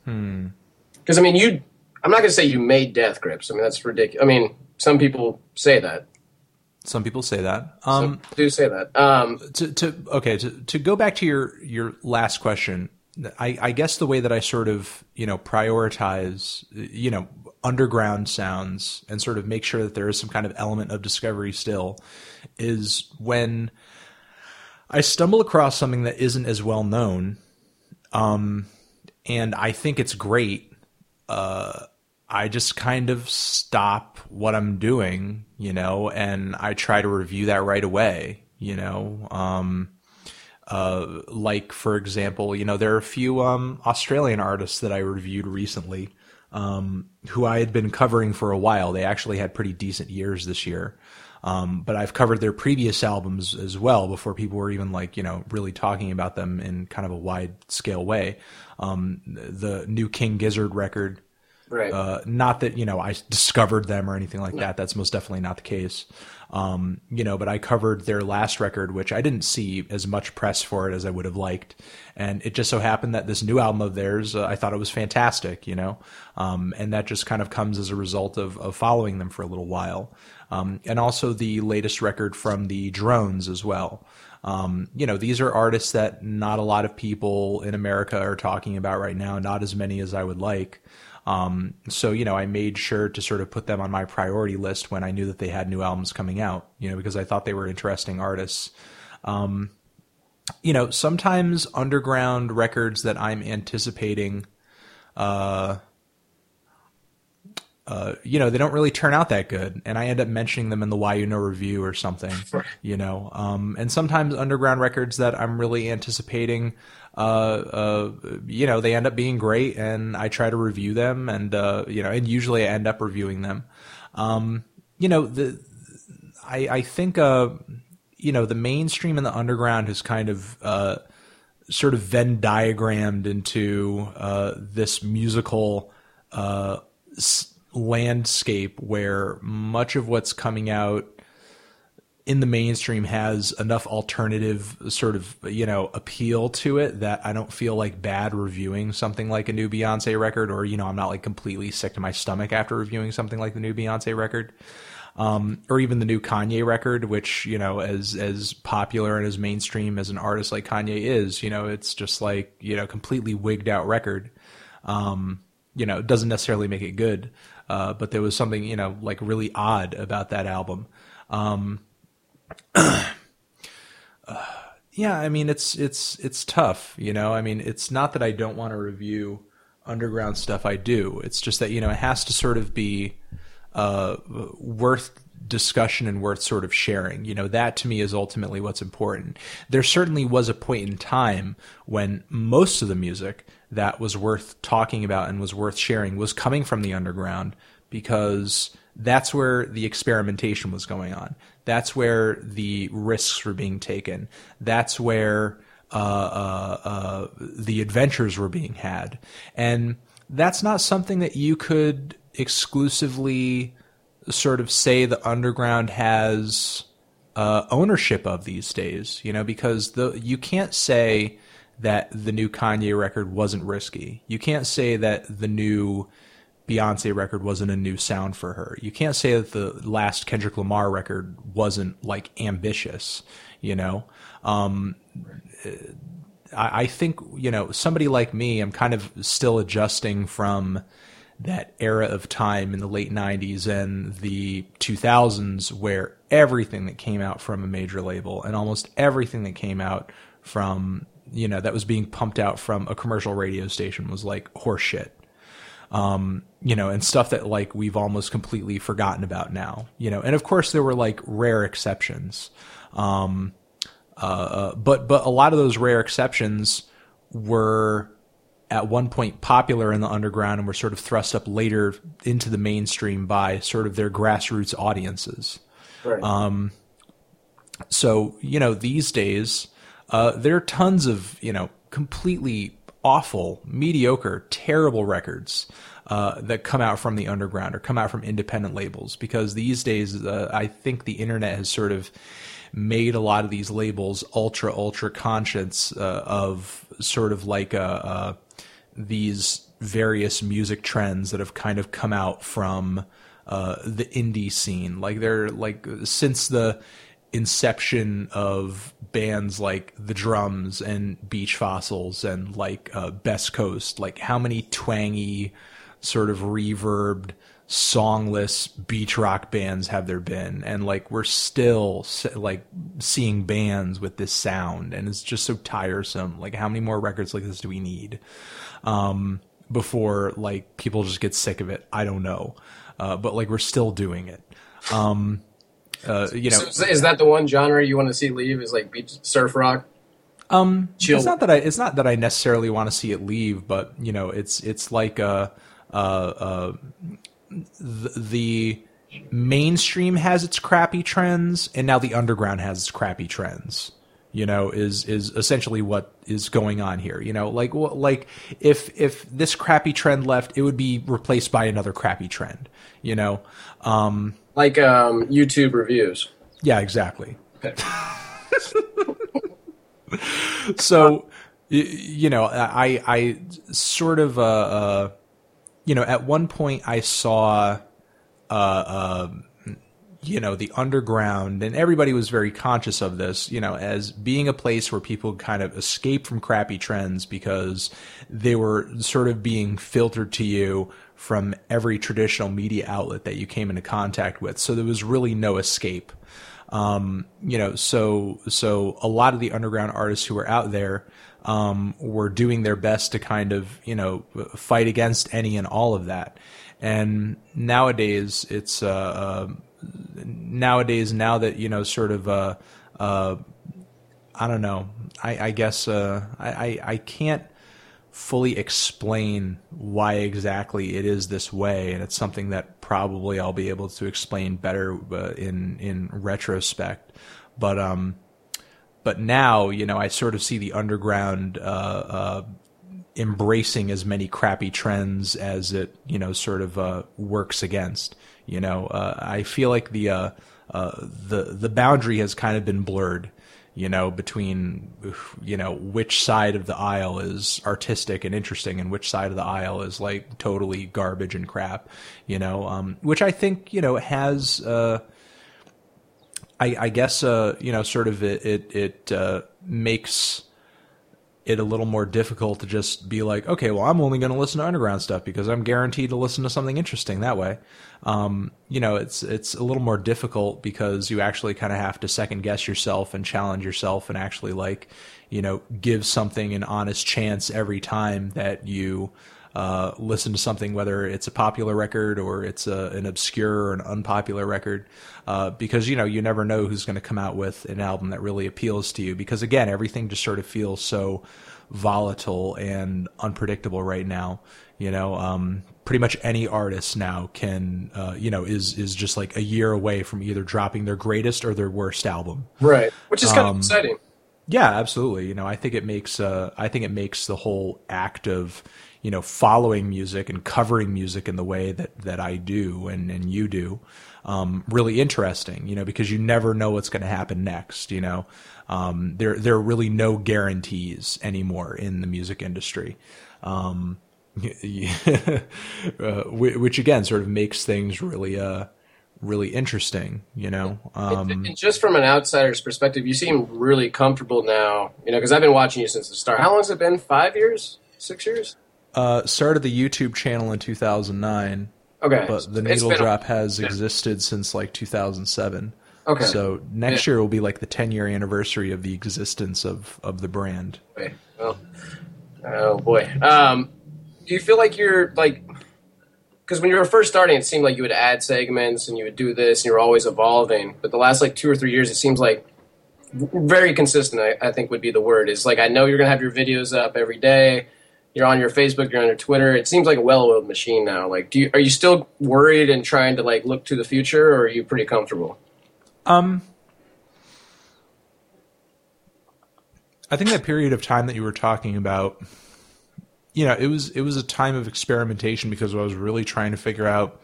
Hmm. Because I mean, you. I'm not going to say you made Death Grips. I mean, that's ridiculous. I mean, some people say that. Some people say that. Um, Some do say that. Um, to, to okay to to go back to your your last question. I, I guess the way that I sort of you know prioritize you know underground sounds and sort of make sure that there is some kind of element of discovery still is when I stumble across something that isn't as well known, um, and I think it's great. Uh, I just kind of stop what I'm doing, you know, and I try to review that right away, you know. Um, uh, like for example, you know, there are a few um, Australian artists that I reviewed recently um, who I had been covering for a while. They actually had pretty decent years this year. Um, but I've covered their previous albums as well before people were even like, you know, really talking about them in kind of a wide scale way. Um, the new King Gizzard record, right. uh, not that you know I discovered them or anything like that. That's most definitely not the case. Um, you know, but I covered their last record, which I didn't see as much press for it as I would have liked, and it just so happened that this new album of theirs, uh, I thought it was fantastic. You know, um, and that just kind of comes as a result of, of following them for a little while, um, and also the latest record from the Drones as well. Um, you know, these are artists that not a lot of people in America are talking about right now, not as many as I would like. Um, so you know, I made sure to sort of put them on my priority list when I knew that they had new albums coming out. You know, because I thought they were interesting artists. Um, you know, sometimes underground records that I'm anticipating, uh, uh, you know, they don't really turn out that good, and I end up mentioning them in the Y U NO review or something. You know, um, and sometimes underground records that I'm really anticipating, uh, uh, you know, they end up being great, and I try to review them, and uh, you know, and usually I end up reviewing them. Um, you know, the I, I think uh, you know the mainstream and the underground has kind of uh, sort of Venn diagrammed into uh, this musical uh, s- landscape where much of what's coming out in the mainstream has enough alternative sort of you know appeal to it that I don't feel like bad reviewing something like a new Beyonce record or you know I'm not like completely sick to my stomach after reviewing something like the new Beyonce record um, or even the new Kanye record, which you know, as as popular and as mainstream as an artist like Kanye is, you know, it's just like you know, completely wigged out record. Um, you know, it doesn't necessarily make it good, uh, but there was something you know, like really odd about that album. Um, yeah, I mean, it's it's it's tough. You know, I mean, it's not that I don't want to review underground stuff. I do. It's just that you know, it has to sort of be uh, worth discussion and worth sort of sharing. You know, that to me is ultimately what's important. There certainly was a point in time when most of the music that was worth talking about and was worth sharing was coming from the underground because that's where the experimentation was going on. That's where the risks were being taken. That's where uh, uh, uh, the adventures were being had. And that's not something that you could exclusively sort of say the underground has uh, ownership of these days, you know, because the you can't say that the new Kanye record wasn't risky. You can't say that the new Beyonce record wasn't a new sound for her. You can't say that the last Kendrick Lamar record wasn't like ambitious, you know. Um, I, I think you know somebody like me. I'm kind of still adjusting from that era of time in the late 90s and the 2000s where everything that came out from a major label and almost everything that came out from you know that was being pumped out from a commercial radio station was like horseshit Um, you know, and stuff that like we've almost completely forgotten about now, you know, and of course there were like rare exceptions. Um, uh, uh but, but a lot of those rare exceptions were at one point popular in the underground and were sort of thrust up later into the mainstream by sort of their grassroots audiences. Right. Um, so, you know, these days, uh, there are tons of, you know, completely awful, mediocre, terrible records uh, that come out from the underground or come out from independent labels. Because these days uh, I think the internet has sort of made a lot of these labels ultra ultra conscious uh, of sort of like uh, uh, these various music trends that have kind of come out from uh, the indie scene. Like they're like since the inception of bands like the drums and beach fossils and like best coast. Like how many twangy sort of reverbed songless beach rock bands have there been? And like we're still like seeing bands with this sound and it's just so tiresome. Like how many more records like this do we need? Um before like people just get sick of it. I don't know. Uh but like we're still doing it. Um uh you know so is that the one genre you want to see leave is like beach surf rock um Chill. it's not that i it's not that i necessarily want to see it leave but you know it's it's like uh uh, uh, the mainstream has its crappy trends, and now the underground has its crappy trends. You know, is is essentially what is going on here. You know, like like if if this crappy trend left, it would be replaced by another crappy trend. You know, um, like um, YouTube reviews. Yeah, exactly. Okay. so, you know, I I sort of uh, uh you know, at one point I saw, uh, uh, you know, the underground, and everybody was very conscious of this, you know, as being a place where people kind of escape from crappy trends because they were sort of being filtered to you from every traditional media outlet that you came into contact with. So there was really no escape. Um, you know, so so a lot of the underground artists who were out there um, were doing their best to kind of you know fight against any and all of that. And nowadays, it's uh, uh, nowadays now that you know sort of uh, uh I don't know. I, I guess uh, I, I can't fully explain why exactly it is this way, and it's something that probably I'll be able to explain better uh, in in retrospect. But um, but now, you know, I sort of see the underground uh, uh, embracing as many crappy trends as it, you know, sort of uh, works against. You know, uh, I feel like the uh, the the boundary has kind of been blurred. You know, between you know which side of the aisle is artistic and interesting, and which side of the aisle is like totally garbage and crap. You know, um, which I think you know has uh, I, I guess uh, you know, sort of it it, it uh, makes it a little more difficult to just be like, okay, well, I'm only going to listen to underground stuff because I'm guaranteed to listen to something interesting that way. Um, you know, it's it's a little more difficult because you actually kind of have to second guess yourself and challenge yourself and actually like, you know, give something an honest chance every time that you uh, listen to something, whether it's a popular record or it's a, an obscure or an unpopular record, uh, because you know you never know who's going to come out with an album that really appeals to you. Because again, everything just sort of feels so volatile and unpredictable right now. You know, um, pretty much any artist now can, uh, you know, is is just like a year away from either dropping their greatest or their worst album. Right, which is kind um, of exciting. Yeah, absolutely. You know, I think it makes uh, I think it makes the whole act of you know, following music and covering music in the way that, that I do and, and you do, um, really interesting, you know, because you never know what's going to happen next, you know. Um, there, there are really no guarantees anymore in the music industry. Um, uh, which again sort of makes things really, uh, really interesting, you know. Um, and, and just from an outsider's perspective, you seem really comfortable now, you know, because I've been watching you since the start. How long has it been? Five years? Six years? Uh, started the YouTube channel in 2009. Okay. But the Needle Drop has existed since like 2007. Okay. So next yeah. year will be like the 10 year anniversary of the existence of, of the brand. Okay. Well, oh boy. Um, do you feel like you're like because when you were first starting, it seemed like you would add segments and you would do this, and you were always evolving. But the last like two or three years, it seems like very consistent. I, I think would be the word. Is like I know you're gonna have your videos up every day. You're on your Facebook, you're on your Twitter. It seems like a well-oiled machine now. Like, do you, are you still worried and trying to like look to the future, or are you pretty comfortable? Um, I think that period of time that you were talking about, you know, it was it was a time of experimentation because I was really trying to figure out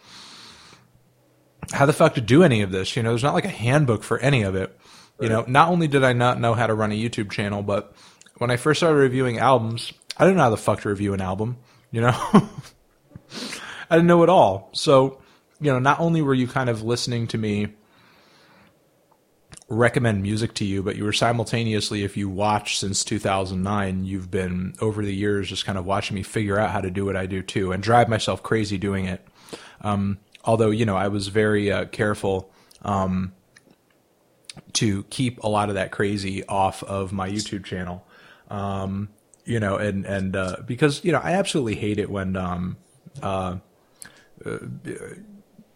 how the fuck to do any of this. You know, there's not like a handbook for any of it. You know, not only did I not know how to run a YouTube channel, but when I first started reviewing albums, I didn't know how the fuck to review an album. You know, I didn't know at all. So, you know, not only were you kind of listening to me recommend music to you, but you were simultaneously, if you watch since 2009, you've been over the years just kind of watching me figure out how to do what I do too and drive myself crazy doing it. Um, although, you know, I was very uh, careful um, to keep a lot of that crazy off of my YouTube channel. Um, you know, and, and, uh, because, you know, I absolutely hate it when, um, uh, uh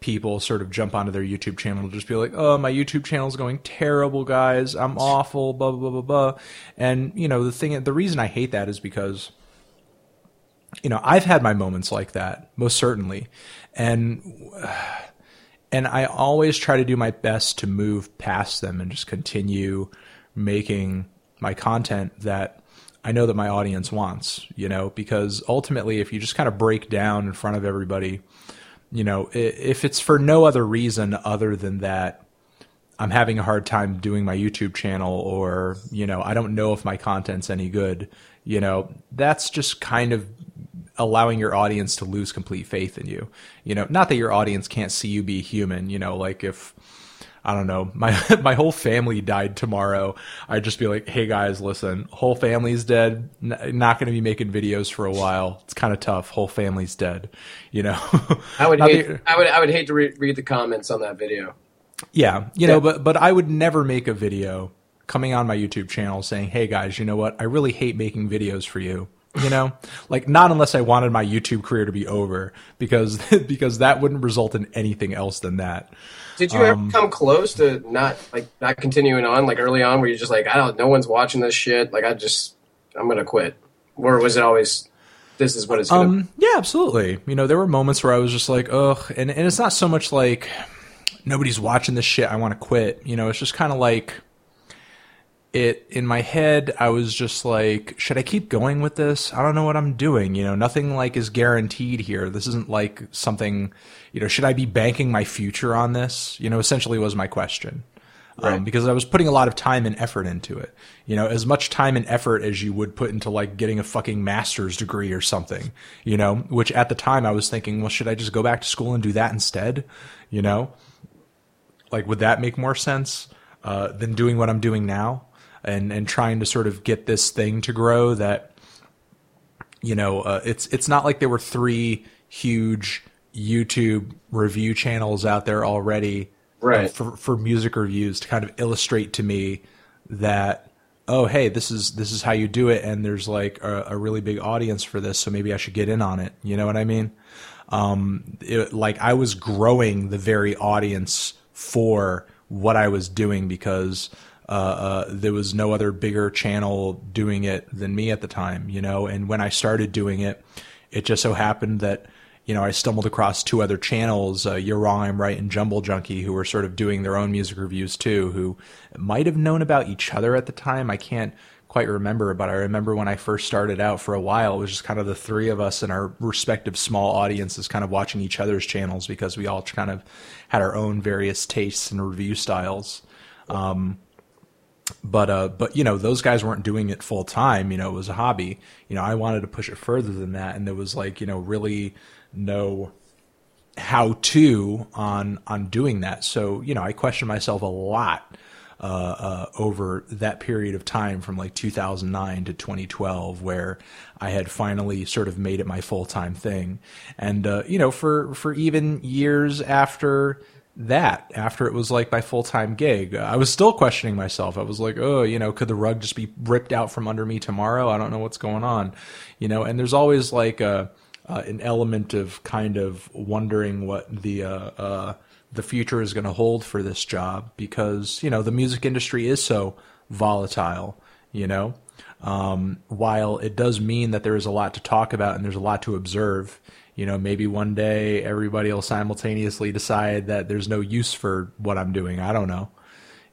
people sort of jump onto their YouTube channel and just be like, "Oh, my YouTube channel is going terrible, guys. I'm awful." Blah blah blah blah blah. And you know, the thing, the reason I hate that is because you know I've had my moments like that, most certainly, and and I always try to do my best to move past them and just continue making my content that I know that my audience wants. You know, because ultimately, if you just kind of break down in front of everybody you know, if it's for no other reason other than that I'm having a hard time doing my YouTube channel or, you know, I don't know if my content's any good, you know, that's just kind of allowing your audience to lose complete faith in you. You know, not that your audience can't see you be human, you know, like if I don't know, my my whole family died tomorrow, I'd just be like, "Hey guys, listen, whole family's dead. N- not going to be making videos for a while. It's kind of tough. Whole family's dead." You know. I would hate, the, I would I would hate to re- read the comments on that video. Yeah, you yeah. know, but but I would never make a video coming on my YouTube channel saying, "Hey guys, you know what? I really hate making videos for you." You know? Like not unless i wanted my youtube career to be over because because that wouldn't result in anything else than that. Did you um, ever come close to not like not continuing on like early on where you're just like I don't no one's watching this shit. Like I just I'm gonna quit. Or was it always this is what it's gonna um, yeah absolutely. You know there were moments where I was just like ugh and and it's not so much like nobody's watching this shit. I want to quit. You know it's just kind of like it in my head i was just like should i keep going with this? I don't know what i'm doing you know? Nothing like is guaranteed here. This isn't like something you know should i be banking my future on this? You know essentially was my question. Um, right. um, because i was putting a lot of time and effort into it. You know as much time and effort as you would put into like getting a fucking master's degree or something you know? Which at the time i was thinking well should i just go back to school and do that instead? You know? Like would that make more sense uh, than doing what i'm doing now and and trying to sort of get this thing to grow that you know uh, it's it's not like there were three huge YouTube review channels out there already uh, right. Uh, for for music reviews to kind of illustrate to me that oh hey this is this is how you do it and there's like a, a really big audience for this so maybe I should get in on it you know what I mean um it, like I was growing the very audience for what I was doing because uh, uh, there was no other bigger channel doing it than me at the time, you know. And when I started doing it, it just so happened that you know I stumbled across two other channels, uh, You're Wrong, I'm Right, and Jumble Junkie, who were sort of doing their own music reviews too. Who might have known about each other at the time. I can't quite remember, but I remember when I first started out for a while, it was just kind of the three of us and our respective small audiences kind of watching each other's channels because we all kind of had our own various tastes and review styles. Um, but uh, but you know those guys weren't doing it full time. You know, it was a hobby. You know, I wanted to push it further than that, and there was like you know really no how to on on doing that. So you know, I questioned myself a lot uh, uh, over that period of time from like 2009 to 2012, where I had finally sort of made it my full time thing, and uh, you know, for for even years after that after it was like my full time gig. I was still questioning myself. I was like, oh, you know, could the rug just be ripped out from under me tomorrow? I don't know what's going on, you know. And there's always like a uh, an element of kind of wondering what the uh, uh, the future is going to hold for this job because you know the music industry is so volatile. You know, um, while it does mean that there is a lot to talk about and there's a lot to observe, you know, maybe one day everybody will simultaneously decide that there's no use for what I'm doing. I don't know.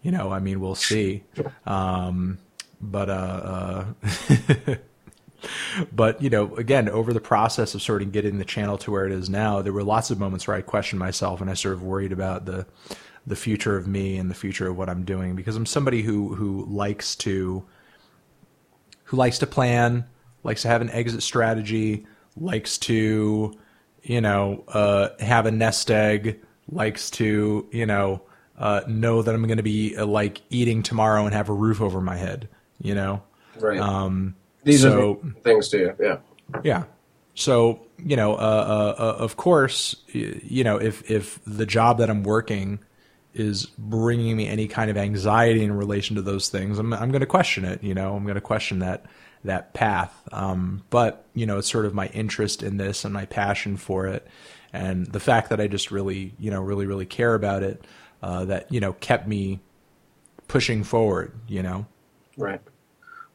You know, I mean, we'll see. Um, but, uh, uh but you know, again, over the process of sort of getting the channel to where it is now, there were lots of moments where I questioned myself and I sort of worried about the, the future of me and the future of what I'm doing because I'm somebody who, who likes to, who likes to plan, likes to have an exit strategy, likes to, you know, uh, have a nest egg, likes to, you know, uh, know that I'm going to be uh, like eating tomorrow and have a roof over my head, you know? Right. Um, These so, are things too. Yeah. Yeah. So, you know, uh, uh, uh, of course, you know, if, if the job that I'm working is bringing me any kind of anxiety in relation to those things, I'm, I'm going to question it. You know, I'm going to question that that path. Um, but you know, it's sort of my interest in this and my passion for it, and the fact that I just really, you know, really, really care about it, uh, that you know, kept me pushing forward. You know. Right.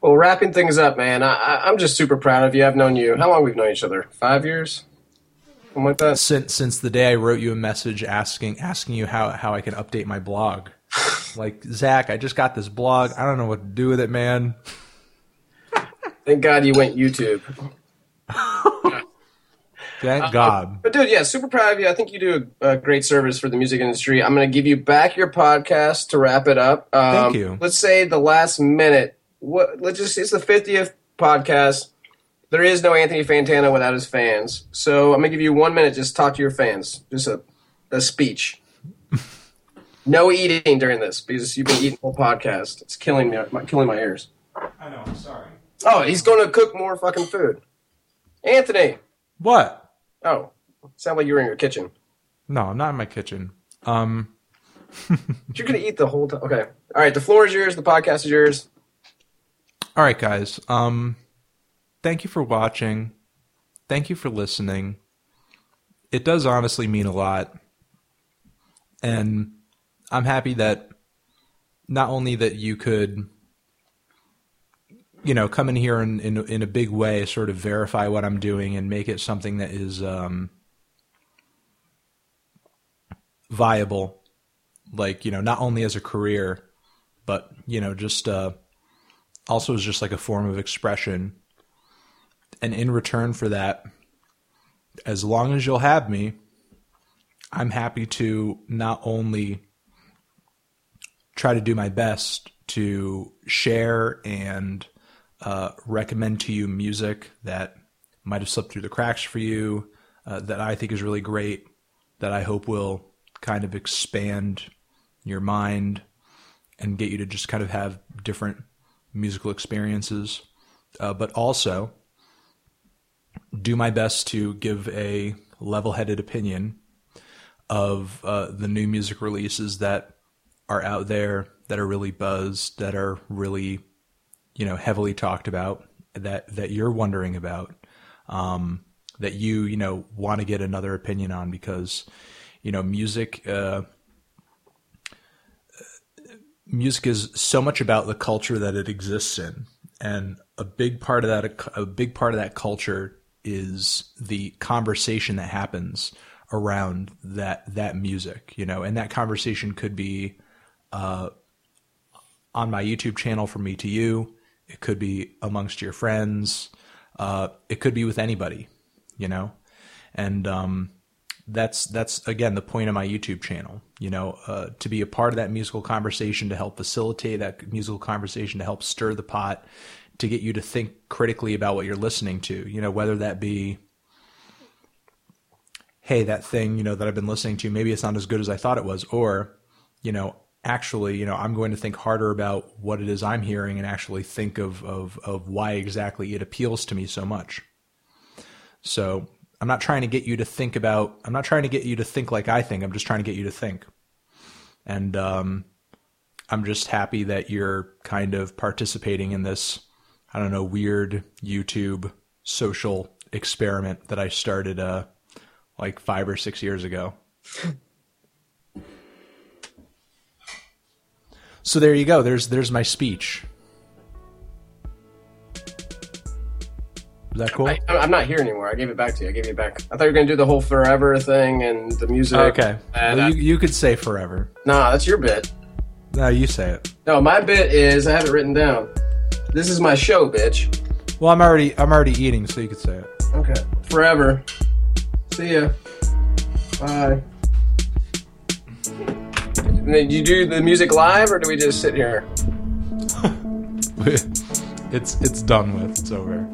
Well, wrapping things up, man. I, I'm just super proud of you. I've known you. How long we've known each other? Five years. Something like that. Since since the day I wrote you a message asking asking you how how I can update my blog. like Zach, I just got this blog. I don't know what to do with it, man. Thank God you went YouTube. Thank uh, God. But dude, yeah, super proud of you. I think you do a, a great service for the music industry. I'm going to give you back your podcast to wrap it up. Um, Thank you. Let's say the last minute. What? Let's just. It's the 50th podcast there is no Anthony Fantano without his fans. So I'm gonna give you one minute. Just talk to your fans. Just a a speech. no eating during this because you've been eating the whole podcast. It's killing me. Killing my ears. I know. I'm sorry. Oh, he's going to cook more fucking food. Anthony. What? Oh, sound like you were in your kitchen. No, I'm not in my kitchen. Um. you're gonna eat the whole time. Okay. All right. The floor is yours. The podcast is yours. All right, guys. Um thank you for watching. Thank you for listening. It does honestly mean a lot. And I'm happy that not only that you could you know come in here in, in in a big way sort of verify what I'm doing and make it something that is um viable. Like you know not only as a career but you know just uh also as just like a form of expression. And in return for that, as long as you'll have me, I'm happy to not only try to do my best to share and uh, recommend to you music that might have slipped through the cracks for you, uh, that I think is really great, that I hope will kind of expand your mind and get you to just kind of have different musical experiences, uh, but also do my best to give a level headed opinion of uh, the new music releases that are out there that are really buzzed, that are really, you know, heavily talked about, that that you're wondering about, um, that you you know want to get another opinion on because, you know, music. Uh, music is so much about the culture that it exists in, and a big part of that a big part of that culture is the conversation that happens around that that music, you know, and that conversation could be uh, on my YouTube channel from me to you. It could be amongst your friends. Uh, it could be with anybody, you know, and um, that's that's again the point of my YouTube channel. You know, uh, to be a part of that musical conversation, to help facilitate that musical conversation, to help stir the pot, to get you to think critically about what you're listening to. You know, whether that be, hey, that thing, you know, that I've been listening to, maybe it's not as good as I thought it was, or, you know, actually, you know, I'm going to think harder about what it is I'm hearing and actually think of of of why exactly it appeals to me so much. So I'm not trying to get you to think about. I'm not trying to get you to think like I think. I'm just trying to get you to think. And um, I'm just happy that you're kind of participating in this I don't know, weird YouTube social experiment that I started uh, like five or six years ago. so there you go. There's there's my speech. Is that cool? I, I'm not here anymore. I gave it back to you. I gave it back. I thought you were gonna do the whole forever thing and the music. Oh, okay. And Well, I- you, you could say forever. nah, that's your bit. No, you say it. No, my bit is I have it written down. This is my show, bitch. Well, I'm already I'm already eating, so you could say it. Okay. Forever. See ya. Bye. And then you do the music live, or do we just sit here? it's it's done with. It's over.